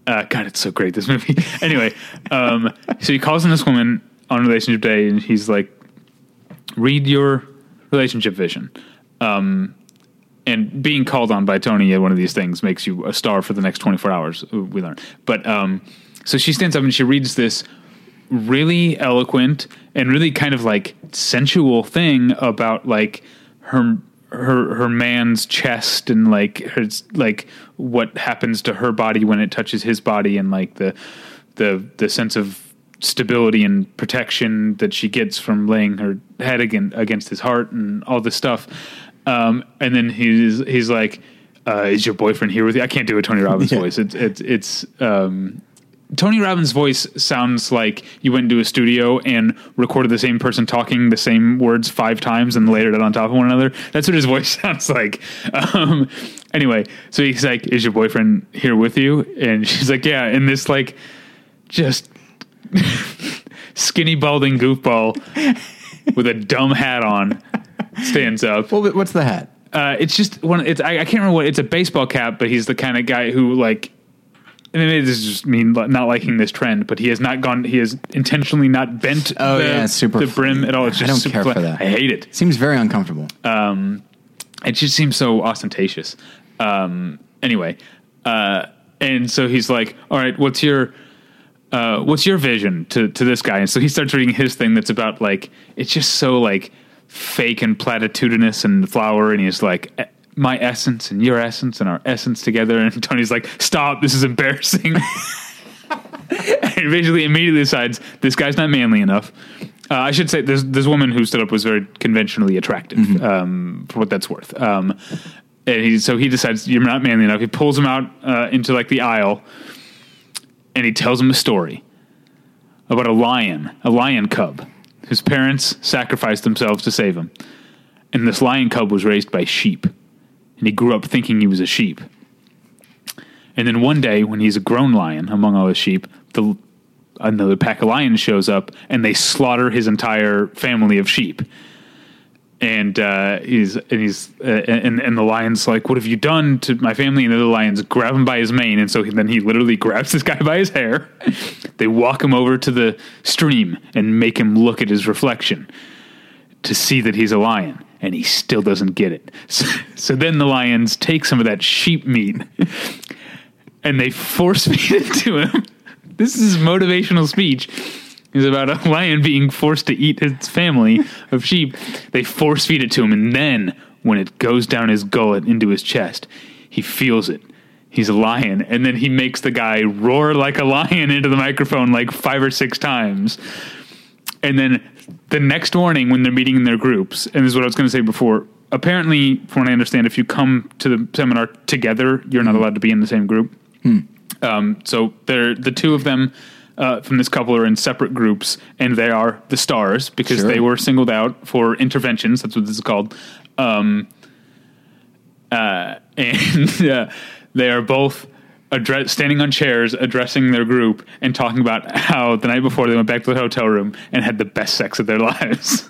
uh, God, it's so great this movie. anyway, um, so he calls in this woman on relationship day, and he's like, "Read your relationship vision." Um, and being called on by Tony at one of these things makes you a star for the next 24 hours. uh, We learn, but um, so she stands up and she reads this really eloquent and really kind of like sensual thing about like her her her man's chest and like her like what happens to her body when it touches his body and like the the the sense of stability and protection that she gets from laying her head against, against his heart and all this stuff. Um, and then he's he's like uh, is your boyfriend here with you? I can't do a Tony Robbins Yeah. voice. It's it's it's um, Tony Robbins' voice sounds like you went into a studio and recorded the same person talking the same words five times and layered it on top of one another. That's what his voice sounds like. Um, anyway, so he's like, "Is your boyfriend here with you?" And she's like, "Yeah." And this like just skinny balding goofball with a dumb hat on stands up. Well, what's the hat? Uh, it's just one. It's I, I can't remember what. It's a baseball cap, but he's the kind of guy who like. And maybe this is just me not liking this trend, but he has not gone. He has intentionally not bent Oh, the, yeah, super the brim at all. It's I don't care for that. I hate it. Seems very uncomfortable. It just seems so ostentatious. Um, anyway, uh, and so he's like, "All right, what's your uh, what's your vision to to this guy?" And so he starts reading his thing that's about like it's just so like fake and platitudinous and flower, and he's like. "Eh, My essence and your essence and our essence together, and Tony's like, "Stop! This is embarrassing." and basically immediately decides this guy's not manly enough, Uh, I should say this this woman who stood up was very conventionally attractive, um, for what that's worth. Um, and he, so he decides you're not manly enough. He pulls him out uh, into like the aisle, and he tells him a story about a lion, a lion cub, whose parents sacrificed themselves to save him. And this lion cub was raised by sheep, and he grew up thinking he was a sheep. And then one day, when he's a grown lion among all his sheep, the another pack of lions shows up, and they slaughter his entire family of sheep. And uh, he's and he's uh, and and the lion's like, "What have you done to my family?" And the other lions grab him by his mane, and so he, then he literally grabs this guy by his hair. they walk him over to the stream and make him look at his reflection to see that he's a lion, and he still doesn't get it. So, so then the lions take some of that sheep meat and they force feed it to him. This is motivational speech. Is about a lion being forced to eat his family of sheep. They force feed it to him, and then when it goes down his gullet into his chest, he feels it. He's a lion, and then he makes the guy roar like a lion into the microphone like five or six times. And then the next morning, when they're meeting in their groups, and this is what I was going to say before. Apparently, from what I understand, if you come to the seminar together, you're not allowed to be in the same group. Um, so they're the two of them uh, from this couple are in separate groups, and they are the stars because Sure. they were singled out for interventions. That's what this is called. Um, uh, and uh, they are both address, standing on chairs, addressing their group, and talking about how the night before they went back to the hotel room and had the best sex of their lives.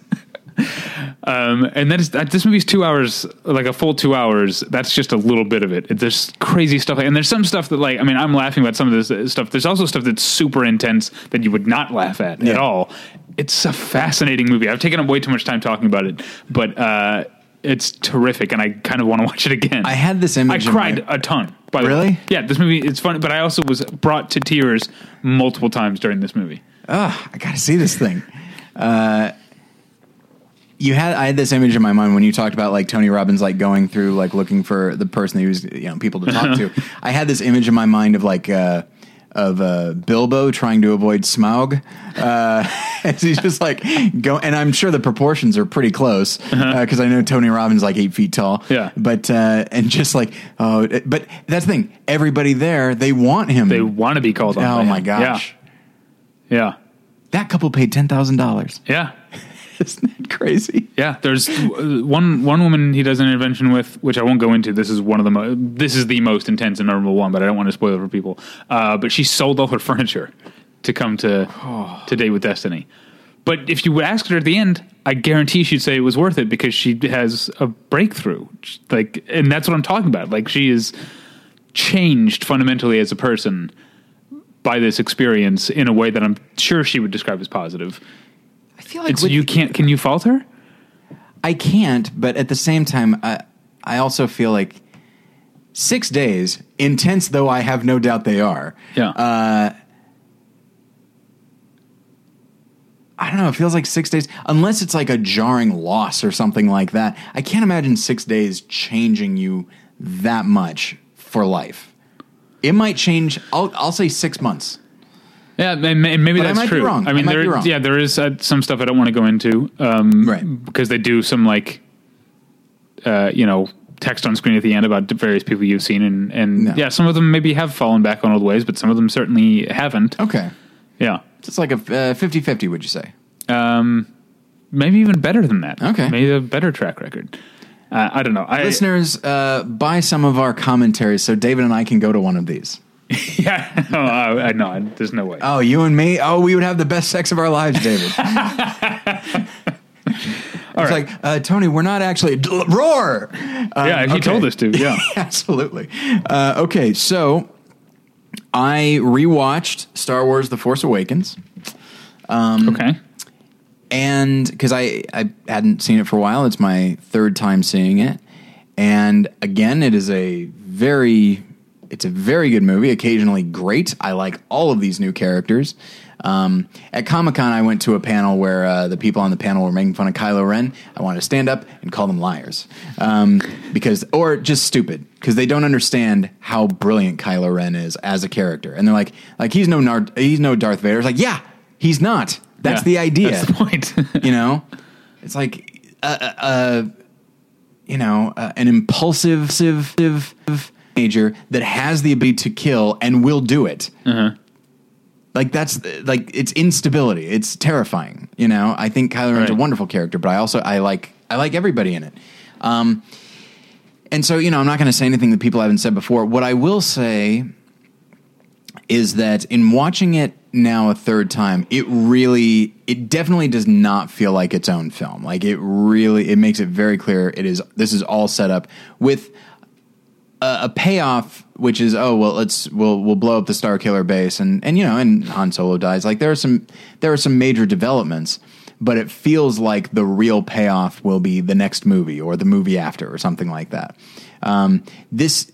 Um, and that is that, this movie's two hours, like a full two hours. That's just a little bit of it. There's crazy stuff, and there's some stuff that, like, I mean, I'm laughing about some of this uh, stuff. There's also stuff that's super intense that you would not laugh at at all. It's a fascinating movie. I've taken up way too much time talking about it, but uh, it's terrific, and I kind of want to watch it again. I had this I image. in cried my- a ton. By the way. Really? Yeah, this movie it's funny, but I also was brought to tears multiple times during this movie. Ugh, I got to see this thing. Uh, you had I had this image in my mind when you talked about like Tony Robbins like going through like looking for the person that he was you know people to talk to. I had this image in my mind of like uh, of uh, Bilbo trying to avoid Smaug. Uh, as he's just like go, and I'm sure the proportions are pretty close because I know Tony Robbins like eight feet tall. Yeah. but uh, and just like oh, but that's the thing. Everybody there they want him. They want to be called on. oh my gosh, Yeah. Yeah. that couple paid ten thousand dollars. Yeah. Crazy? Yeah, there's uh, one one woman he does an intervention with, which I won't go into. This is one of the mo- this is the most intense and memorable one, but I don't want to spoil it for people. Uh, but she sold all her furniture to come to to date with Destiny. But if you would ask her at the end, I guarantee she'd say it was worth it because she has a breakthrough. Like, and that's what I'm talking about. Like, she is changed fundamentally as a person by this experience in a way that I'm sure she would describe as positive. I feel like And so with- you can't. Can you fault her? I can't, but at the same time, I, I also feel like six days, intense though I have no doubt they are. Yeah. Uh, I don't know. It feels like six days, unless it's like a jarring loss or something like that. I can't imagine six days changing you that much for life. It might change. I'll, I'll say six months. Yeah, and ma- and maybe But I that's be true. wrong. I I mean, might there, be wrong. yeah, there is uh, some stuff I don't want to go into, um, Right. Because they do some like, uh, you know, text on screen at the end about various people you've seen, and and No. yeah, some of them maybe have fallen back on old ways, but some of them certainly haven't. Okay. Yeah, It's like a uh, 50 50, would you say? um, maybe even better than that. Okay. maybe a better track record. Uh, I don't know. I, Listeners, uh, buy some of our commentaries so David and I can go to one of these. yeah, no, I, I know. There's no way. Oh, you and me? Oh, we would have the best sex of our lives, David. it's right. like, uh, Tony, we're not actually. D- roar! Um, yeah, if you okay. told us to, yeah. Absolutely. Uh, okay, so I rewatched Star Wars The Force Awakens. Um, okay. and because I, I hadn't seen it for a while it's my third time seeing it and again it is a very it's a very good movie occasionally great. I like all of these new characters. Um, at comic-con i went to a panel where uh, the people on the panel were making fun of kylo ren. I wanted to stand up and call them liars. Um, because or just stupid. Because they don't understand how brilliant kylo ren is as a character. And they're like like he's no Nar- he's no darth vader. It's like yeah He's not. That's Yeah, the idea. That's the point. you know, it's like uh, uh, uh, you know uh, an impulsive major that has the ability to kill and will do it. uh-huh. Like that's like it's instability. It's terrifying. You know, I think Kylo Ren's a wonderful character, but I also I like I like everybody in it. Um, and so you know, I'm not going to say anything that people haven't said before. What I will say is that in watching it now a third time, it really, it definitely does not feel like its own film. Like it really, it makes it very clear it is. This is all set up with a, a payoff, which is oh well, let's we'll we'll blow up the Star Killer base, and and you know, and Han Solo dies. Like there are some there are some major developments. But it feels like the real payoff will be the next movie or the movie after or something like that. Um, this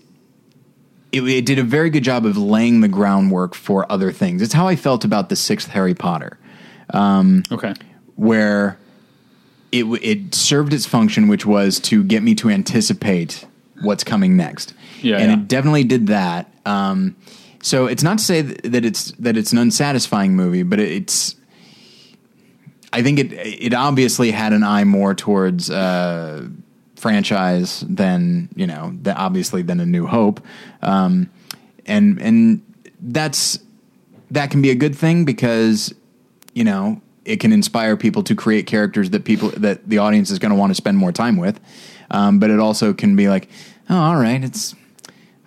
it, it did a very good job of laying the groundwork for other things. It's how I felt about the sixth Harry Potter, okay. where it it served its function, which was to get me to anticipate what's coming next. Yeah, and yeah. it definitely did that. Um, so it's not to say that it's that it's an unsatisfying movie, but it's. I think it it obviously had an eye more towards uh, franchise than you know the, obviously than a New Hope, um, and and that's that can be a good thing because you know it can inspire people to create characters that people that the audience is going to want to spend more time with, um, but it also can be like, oh, all right, it's.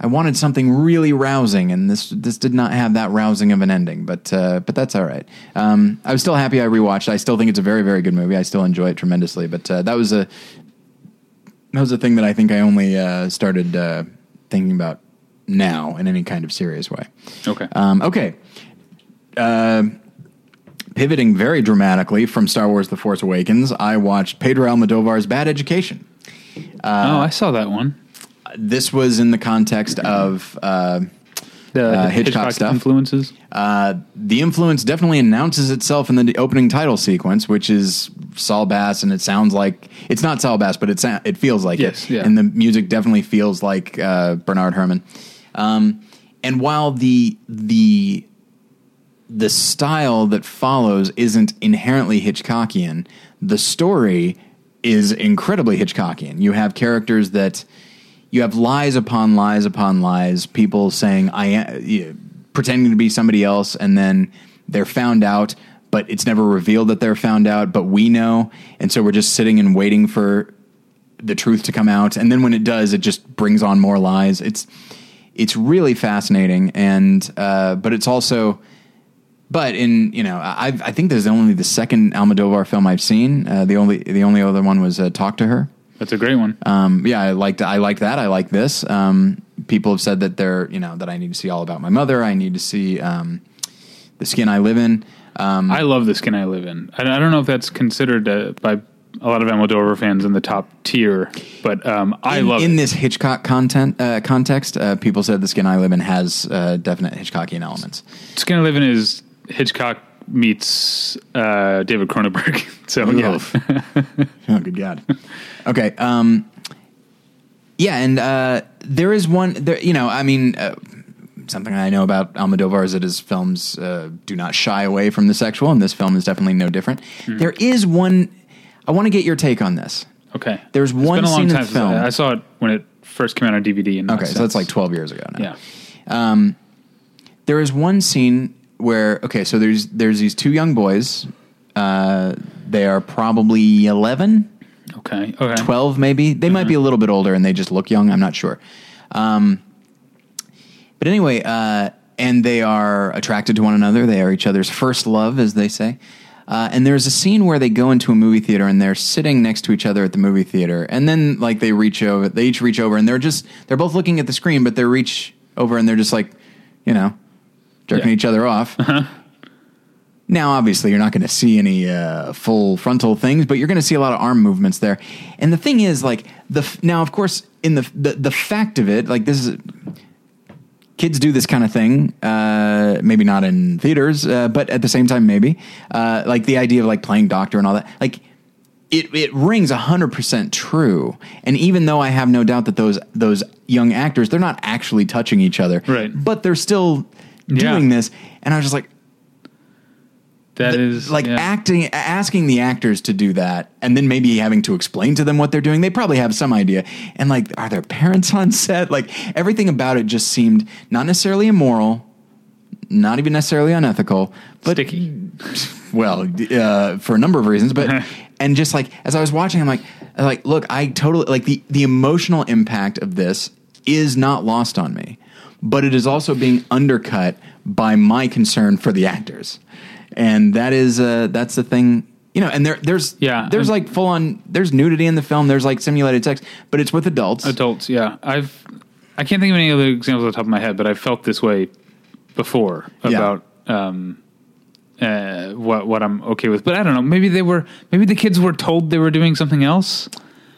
I wanted something really rousing, and this this did not have that rousing of an ending. But uh, but that's all right. Um, I was still happy I rewatched. I still think it's a very very good movie. I still enjoy it tremendously. But uh, that was a that was a thing that I think I only uh, started uh, thinking about now in any kind of serious way. Okay. Um, okay. Uh, pivoting very dramatically from Star Wars: The Force Awakens, I watched Pedro Almodovar's Bad Education. Oh, I saw that one. This was in the context of uh, The Uh, Hitchcock stuff. influences. uh, the influence definitely announces itself in the opening title sequence, which is Saul Bass, and it sounds like it's not Saul Bass, but it sa- it feels like Yes, it, yeah. and the music definitely feels like uh, Bernard Herrmann. Um, and while the the the style that follows isn't inherently Hitchcockian, the story is incredibly Hitchcockian. You have characters that you have lies upon lies upon lies, people saying I am yeah, pretending to be somebody else and then they're found out but it's never revealed that they're found out, but we know. And so we're just sitting and waiting for the truth to come out. And then when it does, it just brings on more lies. It's it's really fascinating, and uh, but it's also, but in you know, I I think there's only the second Almodovar film I've seen. Uh, the only the only other one was uh, Talk to Her. That's a great one. Um, yeah, I liked I liked that. I like this. Um, people have said that they're you know that I need to see all about my mother. I need to see um, the skin I live in. Um, I love the skin I live in. I, I don't know if that's considered uh, by a lot of Almodovar fans in the top tier, but um, I in, love in it. this Hitchcock content uh, context. Uh, people said the skin I live in has uh, definite Hitchcockian elements. Skin I live in is Hitchcock meets uh, David Cronenberg. so yeah, oh, good God. Okay. Um, yeah, and uh, there is one. There, you know, I mean, uh, something I know about Almodovar is that his films uh, do not shy away from the sexual, and this film is definitely no different. Hmm. There is one. I want to get your take on this. okay. There's It's one been a long scene in the I- film. I saw it when it first came out on DVD. And Okay, so that's like 12 years ago now. yeah. there is one scene where okay, so there's there's these two young boys. Uh, they are probably 11, Okay. Okay. 12 maybe. They might be a little bit older and they just look young. I'm not sure. Um, but anyway, uh, and they are attracted to one another. They are each other's first love, as they say. Uh, and there's a scene where they go into a movie theater and they're sitting next to each other at the movie theater, and then like they reach over, they each reach over, and they're just they're both looking at the screen, but they reach over and they're just like, you know, jerking Yeah. each other off. Now, obviously, you're not going to see any uh, full frontal things, but you're going to see a lot of arm movements there. And the thing is, like the f- now, of course, in the the, the fact of it, like this is kids do this kind of thing. Uh, maybe not in theaters, uh, but at the same time, maybe uh, like the idea of like playing doctor and all that, like. It, it rings hundred percent true, and even though I have no doubt that those those young actors they're not actually touching each other, Right. But they're still Yeah. doing this, and I was just like, That th- is- like yeah. acting, asking the actors to do that, and then maybe having to explain to them what they're doing. They probably have some idea. And like, are their parents on set? Like everything about it just seemed not necessarily immoral, not even necessarily unethical, but Sticky. well, uh, for a number of reasons, but and just like as I was watching, I'm like, I'm like, look, I totally like the the emotional impact of this is not lost on me, but it is also being undercut by my concern for the actors, and that is uh, that's the thing. You know, and there, there's, Yeah, there's like full on, there's nudity in the film. There's like simulated sex, but it's with adults. Adults, yeah. I've I can't think of any other examples off the top of my head, but I've felt this way before Yeah. about um, uh, what what I'm okay with. But I don't know. Maybe they were. Maybe the kids were told they were doing something else.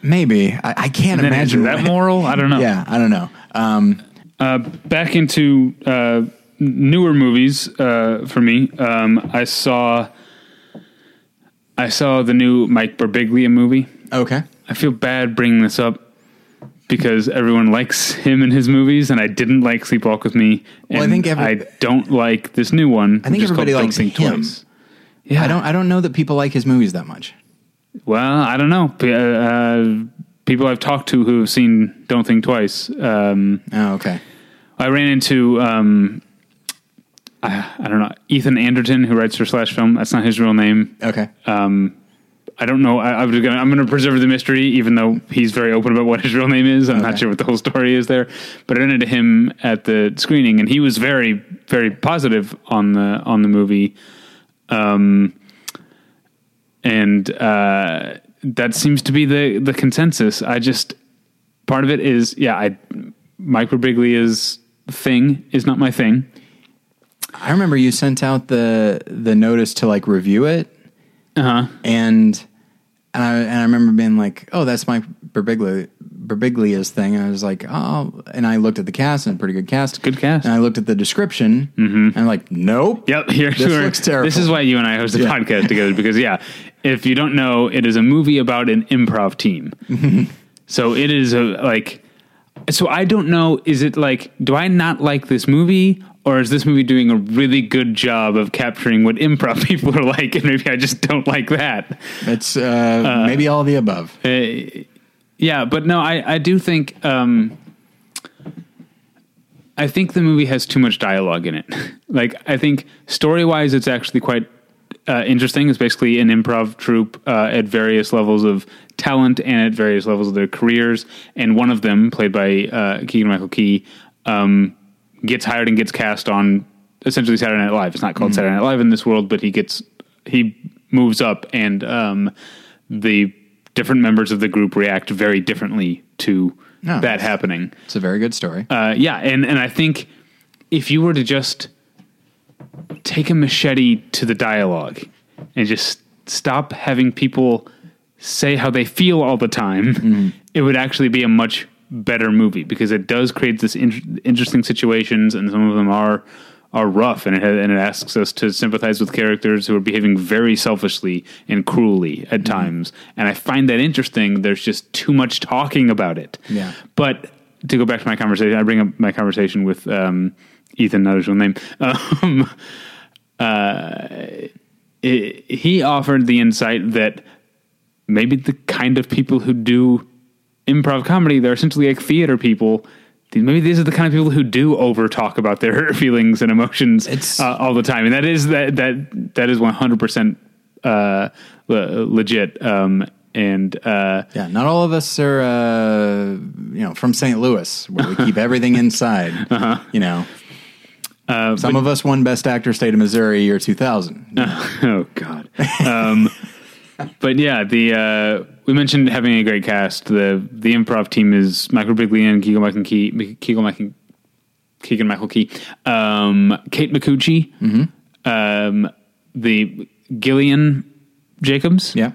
Maybe I, I can't And then is imagine that moral. I don't know. Yeah, I don't know. Um, Uh, back into uh, newer movies uh, for me. Um, I saw I saw the new Mike Birbiglia movie. okay. I feel bad bringing this up because everyone likes him in his movies, and I didn't like Sleepwalk with Me. And Well, I think every- I don't like this new one. I think everybody Don't likes Think him. Twice. Yeah, I don't, I don't know that people like his movies that much. Well, I don't know. P- uh, uh, people I've talked to who have seen Don't Think Twice. Um, Oh, okay. I ran into um, I, I don't know Ethan Anderton who writes for Slash Film. That's not his real name. Okay. Um, I don't know. I, I'm gonna I'm gonna preserve the mystery, even though he's very open about what his real name is. I'm not sure what the whole story is there. But I ran into him at the screening, and he was very very positive on the on the movie. Um, and uh, that seems to be the the consensus. I just part of it is yeah. I Mike Birbiglia's thing is not my thing. I remember you sent out the the notice to like review it, Uh huh. and and I and I remember being like, "Oh, that's my Birbiglia, Birbiglia's thing." And I was like, "Oh," and I looked at the cast and a pretty good cast, Good cast. And I looked at the description, and I'm like, "Nope, Yep, here's This where- looks terrible. This is why you and I host a Yeah. podcast together because yeah, if you don't know, it is a movie about an improv team. so it is a like. So I don't know. Is it like? Do I not like this movie, or is this movie doing a really good job of capturing what improv people are like, and maybe I just don't like that? it's uh, maybe all of the above." Uh, yeah, but no, I, I do think um, I think the movie has too much dialogue in it. like I think story wise, it's actually quite uh, interesting. It's basically an improv troupe uh, at various levels of talent and at various levels of their careers. And one of them, played by uh, Keegan Michael Key, um, gets hired and gets cast on essentially Saturday Night Live. It's not called Saturday Night Live in this world, but he gets he moves up, and um, the different members of the group react very differently to Oh, that happening. It's a very good story. Uh, yeah, and and I think if you were to just take a machete to the dialogue and just stop having people say how they feel all the time, it would actually be a much better movie because it does create this in- interesting situations, and some of them are are rough, and it ha- and it asks us to sympathize with characters who are behaving very selfishly and cruelly at times, and I find that interesting. There's just too much talking about it. Yeah. But to go back to my conversation, I bring up my conversation with um, Ethan, not his real name. Um, uh, it, he offered the insight that maybe the kind of people who do improv comedy, they're essentially like theater people. Maybe these are the kind of people who do over talk about their feelings and emotions uh, all the time, and that is that that that is one hundred percent uh, legit. Um, and uh, Yeah, not all of us are, uh, you know, from St. Louis, where we keep everything inside. You know, uh, some of us won Best Actor, State of Missouri, year 2000. oh God. Um, but yeah, the uh, we mentioned having a great cast. The the improv team is Mike Birbiglia and Keegan Michael Key, Keegan Michael Keegan Michael Key, um, Kate Micucci, um, the Gillian Jacobs, Yeah.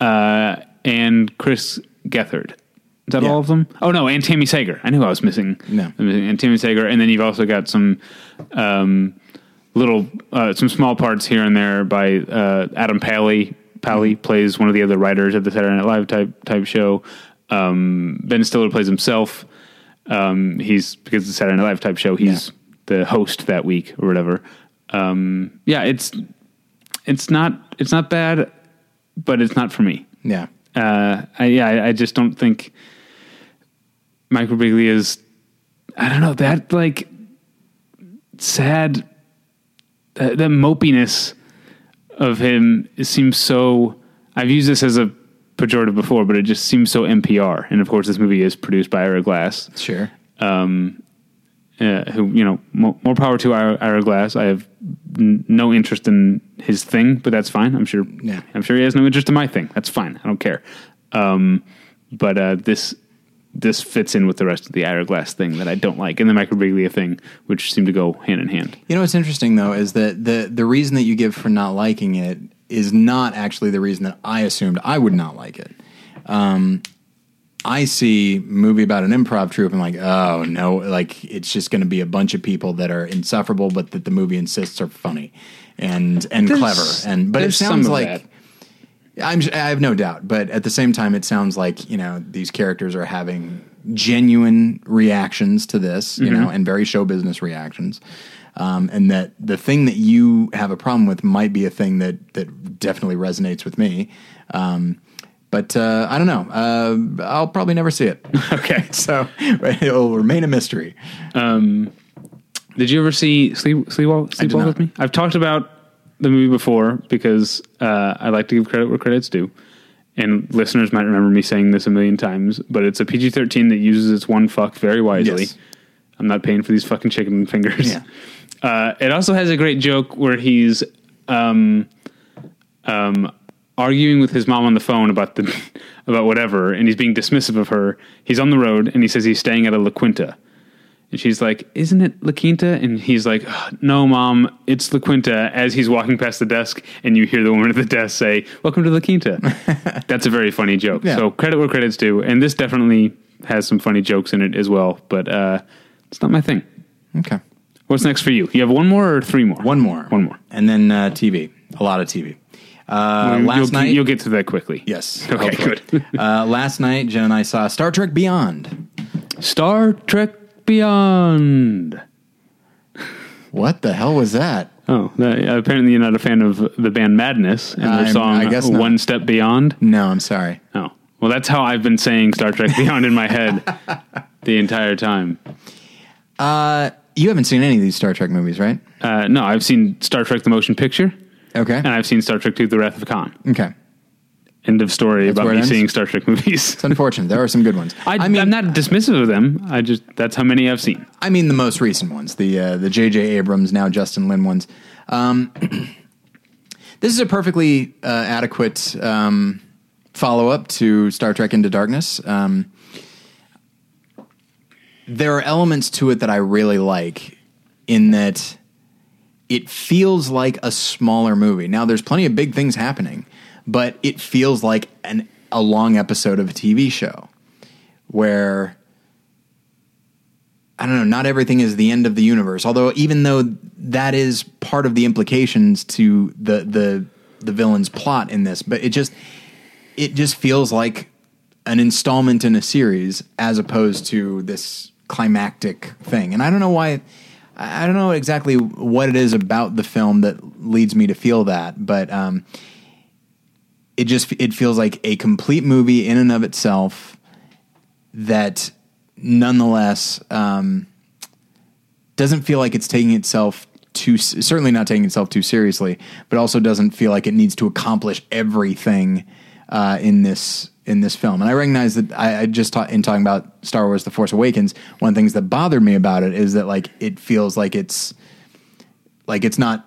uh, and Chris Gethard. Is that Yeah. all of them? Oh no, and Tami Sagher. I knew I was missing. No. Missing- and Tami Sagher, and then you've also got some um, little, uh, some small parts here and there by uh, Adam Pally. Pally plays one of the other writers of the Saturday Night Live type type show. Um, ben Stiller plays himself. Um, he's because it's a Saturday Night Live type show. He's the host that week or whatever. Um, yeah, it's it's not it's not bad, but it's not for me. Yeah. Uh, I, yeah, I, I just don't think Mike is. I don't know that like sad, uh, the mopiness of him it seems so. I've used this as a pejorative before, but it just seems so NPR. And of course, this movie is produced by Ira Glass, Sure. um, uh, who you know mo- more power to Ira, Ira Glass. I have n- no interest in his thing, but that's fine. I'm sure. Yeah. I'm sure he has no interest in my thing. That's fine. I don't care. Um, but uh, this this fits in with the rest of the Ira Glass thing that I don't like, and the Mike Birbiglia thing, which seem to go hand in hand. You know what's interesting though is that the the reason that you give for not liking it is not actually the reason that I assumed I would not like it. Um, I see movie about an improv troupe and like, oh no, like it's just going to be a bunch of people that are insufferable, but that the movie insists are funny and and There's- clever. And but it sounds like that. I'm, I have no doubt, but at the same time, it sounds like you know these characters are having genuine reactions to this, you know, and very show business reactions, um, and that the thing that you have a problem with might be a thing that that definitely resonates with me. Um, but uh, I don't know. Uh, I'll probably never see it, Okay. so it will remain a mystery. Did you ever see Sleep Sleepwalk, Sleepwalk with me? I've talked about the movie before because uh, I like to give credit where credit's due. And listeners might remember me saying this a million times, but it's a PG 13 that uses its one fuck very wisely. Yes. I'm not paying for these fucking chicken fingers. Yeah. Uh, it also has a great joke where he's um, um, arguing with his mom on the phone about the about whatever, and he's being dismissive of her. He's on the road, and he says he's staying at a La Quinta. And she's like, "Isn't it La Quinta?" And he's like, "No, mom, it's La Quinta." As he's walking past the desk, and you hear the woman at the desk say, "Welcome to La Quinta." That's a very funny joke. Yeah. So credit where credit's due, and this definitely has some funny jokes in it as well. But uh, it's not my thing. Okay, What's next for you? You have one more or three more? one more, One more. and then uh, TV. A lot of TV. Uh, You'll- last you'll, night, you'll get to that quickly. Yes. Okay, hopefully. good. uh, last night, Jen and I saw Star Trek Beyond. Star Trek Beyond. What the hell was that? Oh, that, apparently you're not a fan of the band Madness and their I'm- song I guess not. One Step Beyond. No, I'm sorry. Oh, well, that's how I've been saying Star Trek Beyond in my head the entire time. Uh, you haven't seen any of these Star Trek movies, right? Uh, no, I've seen Star Trek the Motion Picture Okay. and I've seen Star Trek II The Wrath of Khan. Okay. End of story about where me seeing Star Trek movies. It's unfortunate. There are some good ones. I, I mean, I'm not dismissive of them. I just, that's how many I've seen. I mean the most recent ones, the uh, the J.J. Abrams, now Justin Lin ones. Um, this is a perfectly uh, adequate um, follow up to Star Trek Into Darkness. Um, there are elements to it that I really like, in that it feels like a smaller movie. Now, there's plenty of big things happening, but it feels like an a long episode of a TV show where I don't know, not everything is the end of the universe. Although even though that is part of the implications to the the the villain's plot in this, but it just it just feels like an installment in a series as opposed to this climactic thing. And I don't know why I don't know exactly what it is about the film that leads me to feel that, but um it just it feels like a complete movie in and of itself that nonetheless um, doesn't feel like it's taking itself too certainly not taking itself too seriously, but also doesn't feel like it needs to accomplish everything uh, in this in this film. And I recognize that I, I just ta- in talking about Star Wars: The Force Awakens, one of the things that bothered me about it is that like it feels like it's like it's not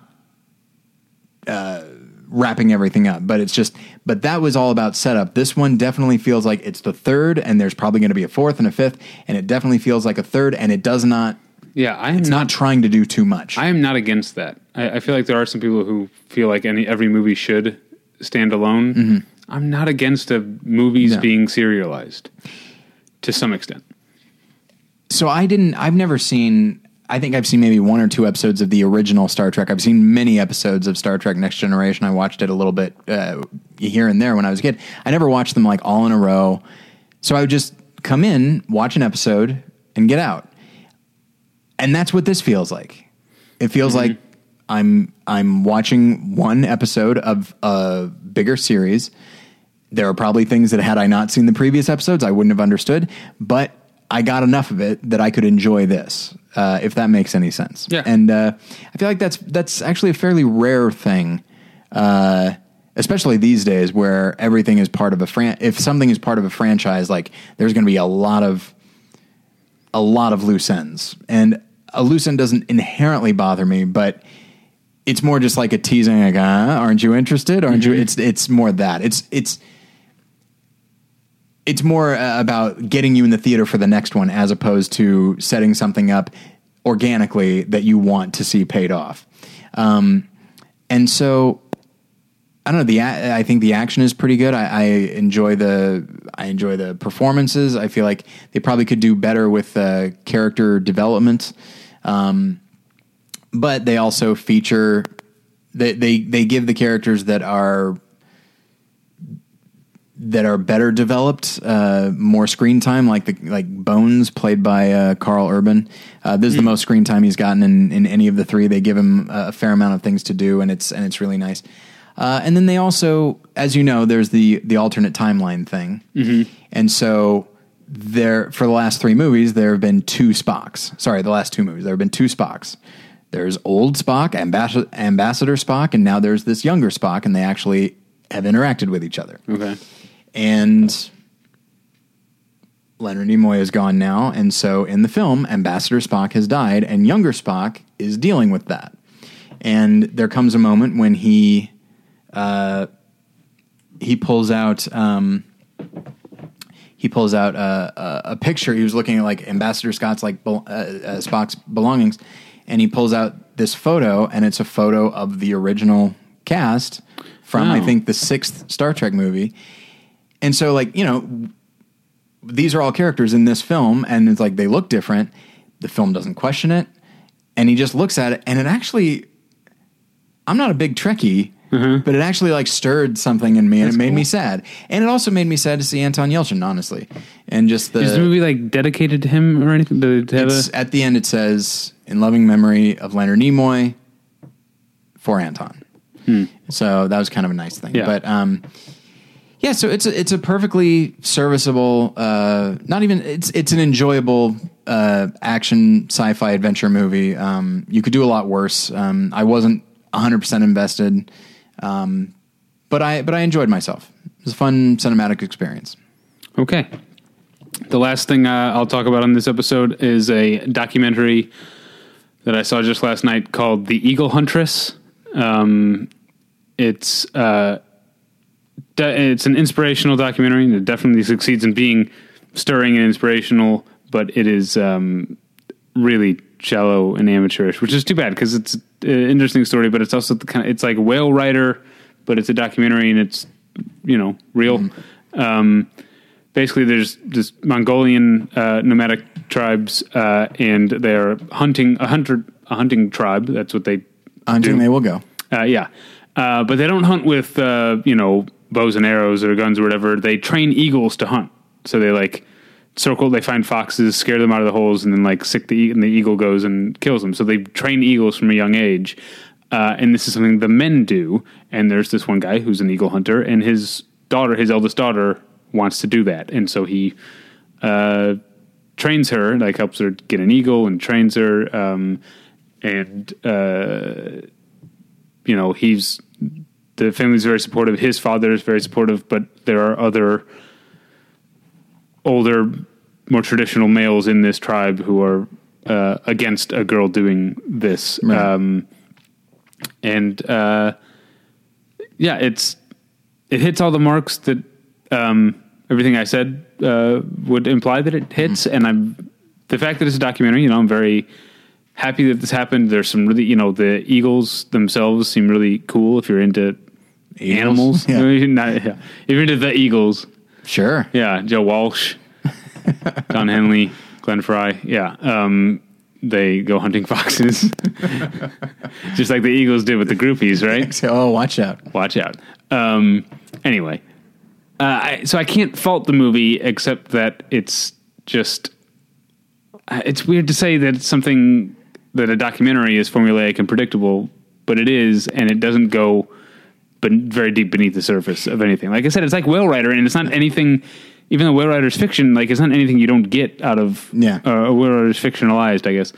wrapping everything up. But it's just, but that was all about setup. This one definitely feels like it's the third, and there's probably going to be a fourth and a fifth, and it definitely feels like a third, and it does not. Yeah, I am It's not trying to do too much. I am not against that. I, I feel like there are some people who feel like any every movie should stand alone. I'm not against a movies Mm-hmm. No. being serialized to some extent. so I didn't. I've never seen. I think I've seen maybe one or two episodes of the original Star Trek. I've seen many episodes of Star Trek Next Generation. I watched it a little bit uh, here and there when I was a kid. I never watched them like all in a row. So I would just come in, watch an episode, and get out. And that's what this feels like. It feels like I'm I'm watching one episode of a bigger series. There are probably things that had I not seen the previous episodes, I wouldn't have understood. But I got enough of it that I could enjoy this, uh, if that makes any sense. Yeah. And uh, I feel like that's that's actually a fairly rare thing, uh, especially these days where everything is part of a fran. If something is part of a franchise, like there's going to be a lot of a lot of loose ends, and a loose end doesn't inherently bother me, but it's more just like a teasing, like, uh, "Aren't you interested? Aren't you?" It's it's more that it's it's it's more uh, about getting you in the theater for the next one as opposed to setting something up organically that you want to see paid off. Um, and so I don't know. The I think the action is pretty good. I, I enjoy the I enjoy the performances. I feel like they probably could do better with uh, character development, um, but they also feature they, they they give the characters that are that are better developed, uh, more screen time, like the like Bones, played by uh, Karl Urban. Uh, this is the most screen time he's gotten in, in any of the three. They give him a fair amount of things to do, and it's and it's really nice. Uh, and then they also, as you know, there's the the alternate timeline thing, and so there for the last three movies there have been two Spocks. Sorry, the last two movies there have been two Spocks. There's old Spock, ambassador, ambassador Spock, and now there's this younger Spock, and they actually have interacted with each other Okay. And Leonard Nimoy is gone now, and so in the film, Ambassador Spock has died, and younger Spock is dealing with that. And there comes a moment when he uh, he pulls out um, he pulls out a, a, a picture. He was looking at like Ambassador Scott's like uh, uh, Spock's belongings, and he pulls out this photo, and it's a photo of the original cast from I think the sixth Star Trek movie. And so, like, you know, these are all characters in this film, and it's like they look different. The film doesn't question it, and he just looks at it, and it actually. I'm not a big Trekkie, but it actually like stirred something in me, and it made me sad. And it also made me sad to see Anton Yelchin, honestly, and just the Is the movie like dedicated to him or anything? To, to have it's, a, at the end it says in loving memory of Leonard Nimoy for Anton. So that was kind of a nice thing. Yeah. But um, yeah, so it's a, it's a perfectly serviceable, uh, not even it's it's an enjoyable uh, action sci-fi adventure movie. Um, you could do a lot worse. Um, I wasn't 100 percent invested, um, but I but I enjoyed myself. It was a fun cinematic experience. Okay. The last thing uh, I'll talk about on this episode is a documentary that I saw just last night called "The Eagle Huntress." Um, it's uh, de- it's an inspirational documentary, and it definitely succeeds in being stirring and inspirational. But it is um, really shallow and amateurish, which is too bad because it's an interesting story. But it's also the kind of it's like Whale Rider, but it's a documentary and it's you know real. Um, basically there's this Mongolian uh, nomadic tribes, uh, and they're hunting a hunter a hunting tribe. That's what they Hunting, do. they will go. Uh, yeah, uh, but they don't hunt with uh, you know bows and arrows or guns or whatever. They train eagles to hunt. So they like circle. They find foxes, scare them out of the holes, and then like sick the and the eagle goes and kills them. So they train eagles from a young age. Uh, and this is something the men do. And there's this one guy who's an eagle hunter, and his daughter, his eldest daughter, wants to do that, and so he uh, trains her, like helps her get an eagle and trains her. Um, and uh, you know he's the family's very supportive. His father is very supportive, but there are other older, more traditional males in this tribe who are uh, against a girl doing this. Right. Um, and uh, yeah, it's it hits all the marks that um, everything I said uh, would imply that it hits, and I'm the fact that it's a documentary. You know, I'm very happy that this happened. There's some really, you know, the eagles themselves seem really cool if you're into Eagles? animals. Yeah. Not- yeah. If you're the eagles, Sure. yeah, Joe Walsh, Don Henley, Glenn Frey, yeah. Um, they go hunting foxes, just like the Eagles did with the groupies, right? So, oh, watch out. Watch out. Um, anyway, uh, I, so I can't fault the movie except that it's just uh, it's weird to say that it's something that a documentary is formulaic and predictable but it is, and it doesn't go but very deep beneath the surface of anything. Like I said, it's like Whale Rider, and it's not anything. Even though Whale Rider's fiction, like it's not anything you don't get out of Yeah. uh, Whale Rider's fictionalized, I guess.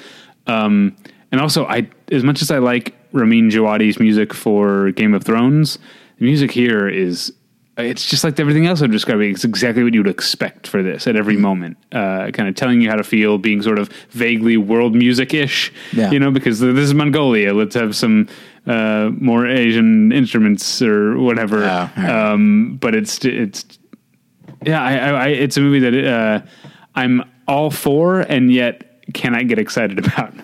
Um, and also, I as much as I like Ramin Djawadi's music for Game of Thrones, the music here is it's just like everything else I'm describing. It's exactly what you would expect for this at every moment. Uh, kind of telling you how to feel, being sort of vaguely world music ish. Yeah. You know, because this is Mongolia. Let's have some uh, more Asian instruments or whatever. Oh, all right. um, but it's it's yeah, I, I, I, it's a movie that uh, I'm all for, and yet cannot get excited about.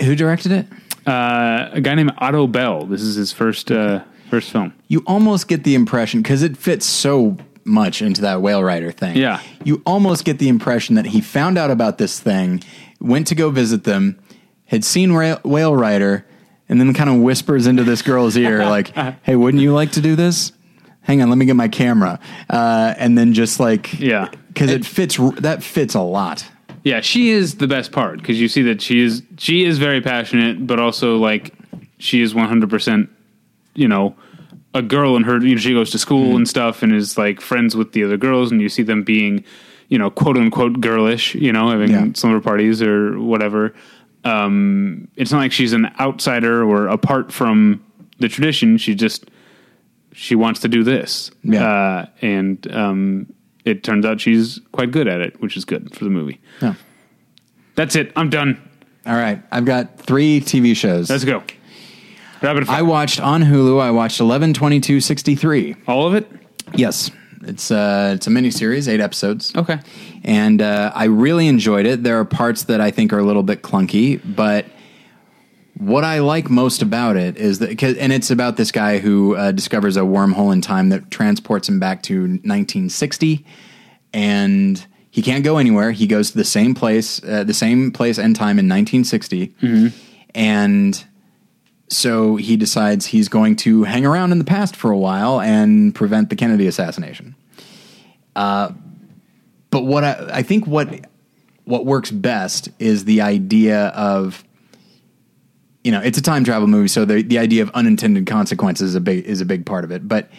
Who directed it? Uh, a guy named Otto Bell. This is his first uh, first film. You almost get the impression because it fits so much into that whale rider thing. Yeah. You almost get the impression that he found out about this thing, went to go visit them, had seen Ra- whale rider, and then kind of whispers into this girl's ear, like, "Hey, wouldn't you like to do this? Hang on, let me get my camera." Uh, and then just like, Yeah. because it fits. That fits a lot. Yeah, she is the best part because you see that she is she is very passionate, but also like she is one hundred percent, you know, a girl and her. You know, she goes to school and stuff and is like friends with the other girls, and you see them being, you know, quote unquote girlish, you know, having Yeah. slumber parties or whatever. Um, it's not like she's an outsider or apart from the tradition. She just she wants to do this, Yeah. uh, and um, it turns out she's quite good at it, which is good for the movie. Yeah. That's it. I'm done. All right, I've got three TV shows. Let's go. Rapid fire. I watched on Hulu. I watched eleven twenty two sixty three. All of it? Yes, it's uh, it's a miniseries, eight episodes. Okay. and uh, I really enjoyed it. There are parts that I think are a little bit clunky, but what I like most about it is that, 'cause- and it's about this guy who uh, discovers a wormhole in time that transports him back to 1960, and he can't go anywhere. He goes to the same place, uh, the same place and time in 1960, and so he decides he's going to hang around in the past for a while and prevent the Kennedy assassination. Uh, but what I, I think what what works best is the idea of you know it's a time travel movie so the the idea of unintended consequences is a big is a big part of it. But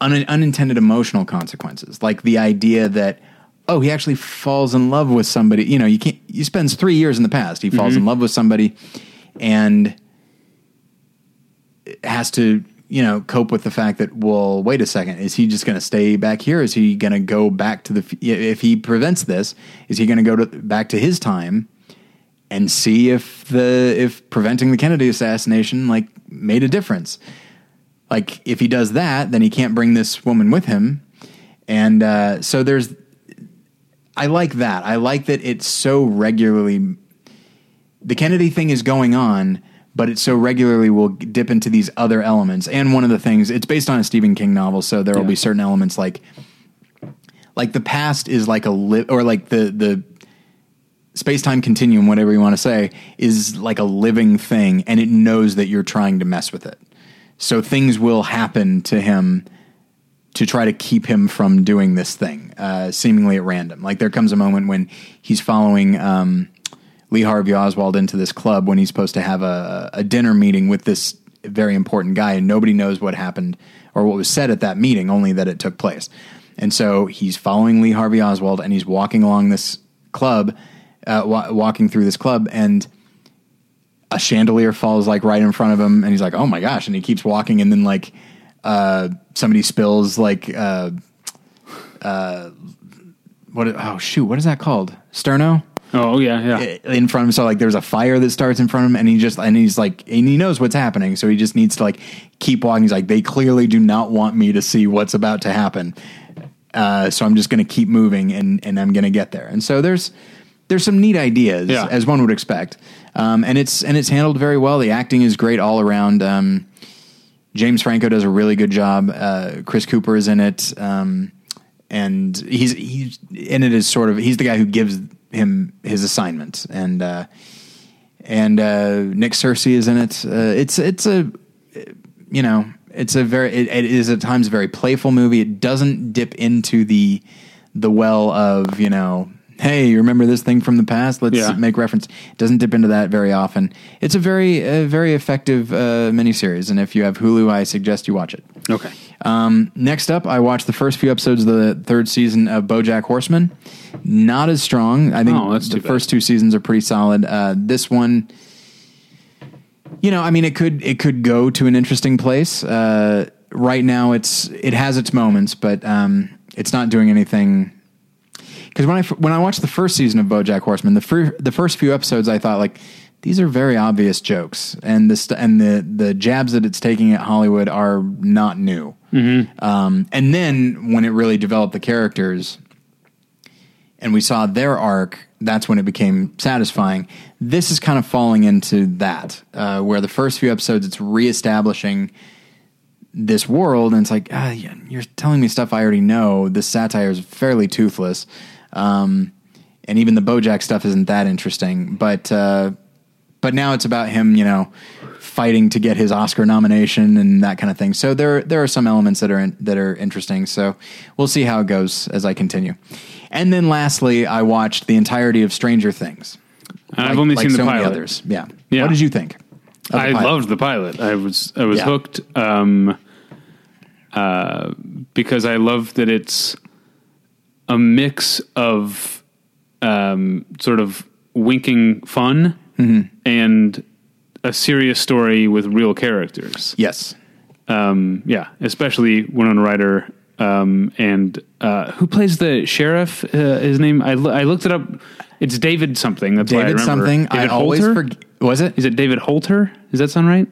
un, unintended emotional consequences like the idea that oh he actually falls in love with somebody. You know you can't you spends 3 years in the past. He falls mm-hmm. in love with somebody and has to you know cope with the fact that well wait a second is he just going to stay back here? Is he going to go back to the if he prevents this is he going to go to back to his time and see if the if preventing the Kennedy assassination like made a difference? Like if he does that then he can't bring this woman with him. And uh, so there's I like that. I like that it's so regularly the Kennedy thing is going on, but it so regularly will dip into these other elements. And one of the things, it's based on a Stephen King novel, so there will Yeah. be certain elements like, like the past is like a li- or like the the space time continuum, whatever you want to say, is like a living thing, and it knows that you're trying to mess with it. So things will happen to him to try to keep him from doing this thing, uh, seemingly at random. Like there comes a moment when he's following um, Lee Harvey Oswald into this club when he's supposed to have a, a dinner meeting with this very important guy, and nobody knows what happened or what was said at that meeting, only that it took place. And so he's following Lee Harvey Oswald, and he's walking along this club, uh, wa- walking through this club, and a chandelier falls like right in front of him, and he's like, "Oh my gosh!" And he keeps walking, and then like uh, somebody spills like uh, uh, what? Oh shoot! What is that called? Sterno Oh, yeah, yeah. in front of him. So like there's a fire that starts in front of him, and he just and he's like and he knows what's happening, so he just needs to like keep walking. He's like, they clearly do not want me to see what's about to happen, uh, so I'm just going to keep moving, and and I'm going to get there. And so there's there's some neat ideas Yeah. as one would expect, um, and it's and it's handled very well. The acting is great all around. Um, James Franco does a really good job. Uh, Chris Cooper is in it, um, and he's he's in it as sort of he's the guy who gives him his assignment, and uh, and uh, Nick Searcy is in it. Uh, it's it's a you know it's a very it, it is at times a very playful movie. It doesn't dip into the the well of you know hey, you remember this thing from the past? Let's Yeah. make reference. It doesn't dip into that very often. It's a very, uh, very effective uh, miniseries, and if you have Hulu, I suggest you watch it. Okay. Um, next up, I watched the first few episodes of the third season of BoJack Horseman. Not as strong. I think Oh, the first two seasons are pretty solid. Uh, this one, you know, I mean, it could it could go to an interesting place. Uh, right now, it's it has its moments, but um, it's not doing anything. Because when I when I watched the first season of BoJack Horseman, the fir- the first few episodes, I thought like these are very obvious jokes, and the st- and the the jabs that it's taking at Hollywood are not new. Um, and then when it really developed the characters, and we saw their arc, that's when it became satisfying. This is kind of falling into that, uh, where the first few episodes it's reestablishing this world, and it's like, ah, you're telling me stuff I already know. This satire is fairly toothless, um, and even the BoJack stuff isn't that interesting. But uh, but now it's about him, you know, fighting to get his Oscar nomination and that kind of thing. So there there are some elements that are in, that are interesting. So we'll see how it goes as I continue. And then lastly, I watched the entirety of Stranger Things. I've Like- only like seen the so many pilot. others. Yeah. Yeah. What did you think? the I loved the pilot. I was I was Yeah. hooked um, uh, because I love that it's a mix of um, sort of winking fun Mm-hmm. and a serious story with real characters. Yes. Um, yeah, especially Winona Ryder um, and uh, who plays the sheriff? Uh, his name I, lo- I looked it up. It's David something. That's why I David remember. something. David I always Holter? forget. Was it? Is it David Holter? Does that sound right?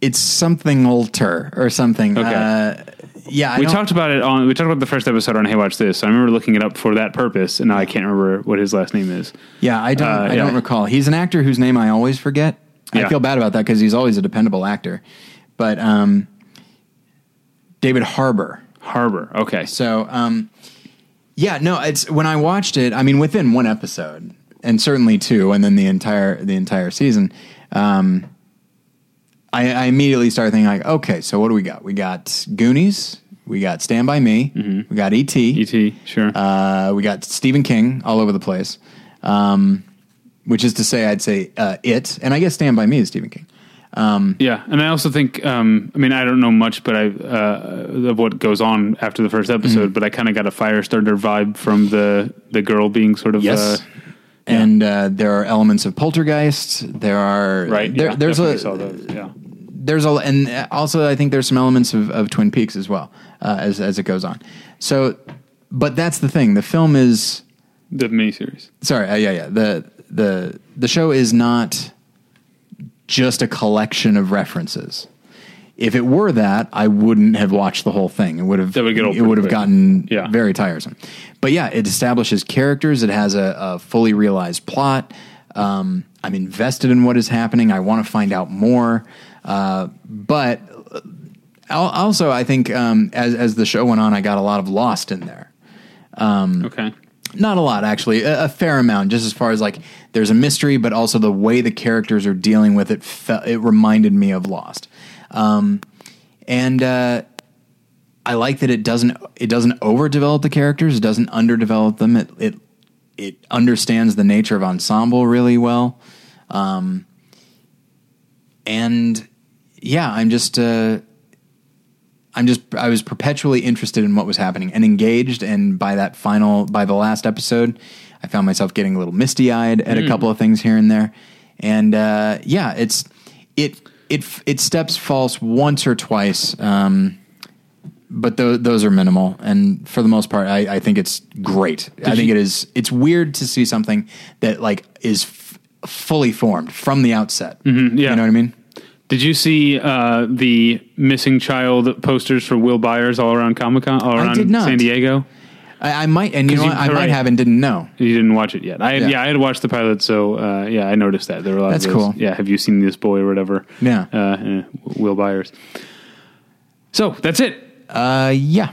It's something alter or something. Okay. Uh, yeah. I we don't- talked about it on. We talked about the first episode on Hey Watch This. I remember looking it up for that purpose, and now I can't remember what his last name is. Yeah, I don't. Uh, I yeah. don't recall. He's an actor whose name I always forget. I feel bad about that because he's always a dependable actor. But um, David Harbour. Harbor. Okay. So um, yeah, no, it's when I watched it. I mean, within one episode, and certainly two, and then the entire the entire season. Um, I, I immediately started thinking like, okay, so what do we got? We got Goonies. We got Stand by Me. We got E E.T. E.T. Sure. Uh, we got Stephen King all over the place, um, which is to say, I'd say uh, it, and I guess Stand by Me is Stephen King. yeah, and I also think. Um, I mean, I don't know much, but I uh, of what goes on after the first episode, Mm-hmm. but I kind of got a Firestarter vibe from the the girl being sort of Uh, and uh, there are elements of Poltergeist. There are right. There, yeah, there's a saw those. Yeah. There's a and also I think there's some elements of, of Twin Peaks as well uh, as as it goes on. So, but that's the thing. The film is The miniseries. sorry. Uh, yeah, yeah. The the the show is not just a collection of references. If it were that, I wouldn't have watched the whole thing. It would have That would get old it would have gotten Yeah. very tiresome. But yeah, it establishes characters. It has a, a fully realized plot. Um, I'm invested in what is happening. I want to find out more. Uh, but also, I think um, as as the show went on, I got a lot of lost in there. Okay. Not a lot, actually. A, a fair amount, just as far as like there's a mystery, but also the way the characters are dealing with it. Fe- it reminded me of Lost, um, and uh, I like that it doesn't it doesn't overdevelop the characters. It doesn't underdevelop them. It it it understands the nature of ensemble really well, um, and yeah, I'm just. Uh, I'm just I was perpetually interested in what was happening and engaged and by that final by the last episode I found myself getting a little misty-eyed at a couple of things here and there. And uh, yeah it's it it it steps false once or twice um, but tho- those are minimal. And for the most part I, I think it's great. I think you- it is it's weird to see something that like is f- fully formed from the outset. Yeah. you know what I mean Did you see uh, the missing child posters for Will Byers all around Comic Con, all I around did not. San Diego? I, I might and you know you- what I might right. have and didn't know You didn't watch it yet. I Yeah. yeah, I had watched the pilot, so uh, yeah, I noticed that there were a lot That's of those. cool. Yeah, have you seen this boy or whatever? Yeah. uh, uh, Will Byers. So that's it. uh yeah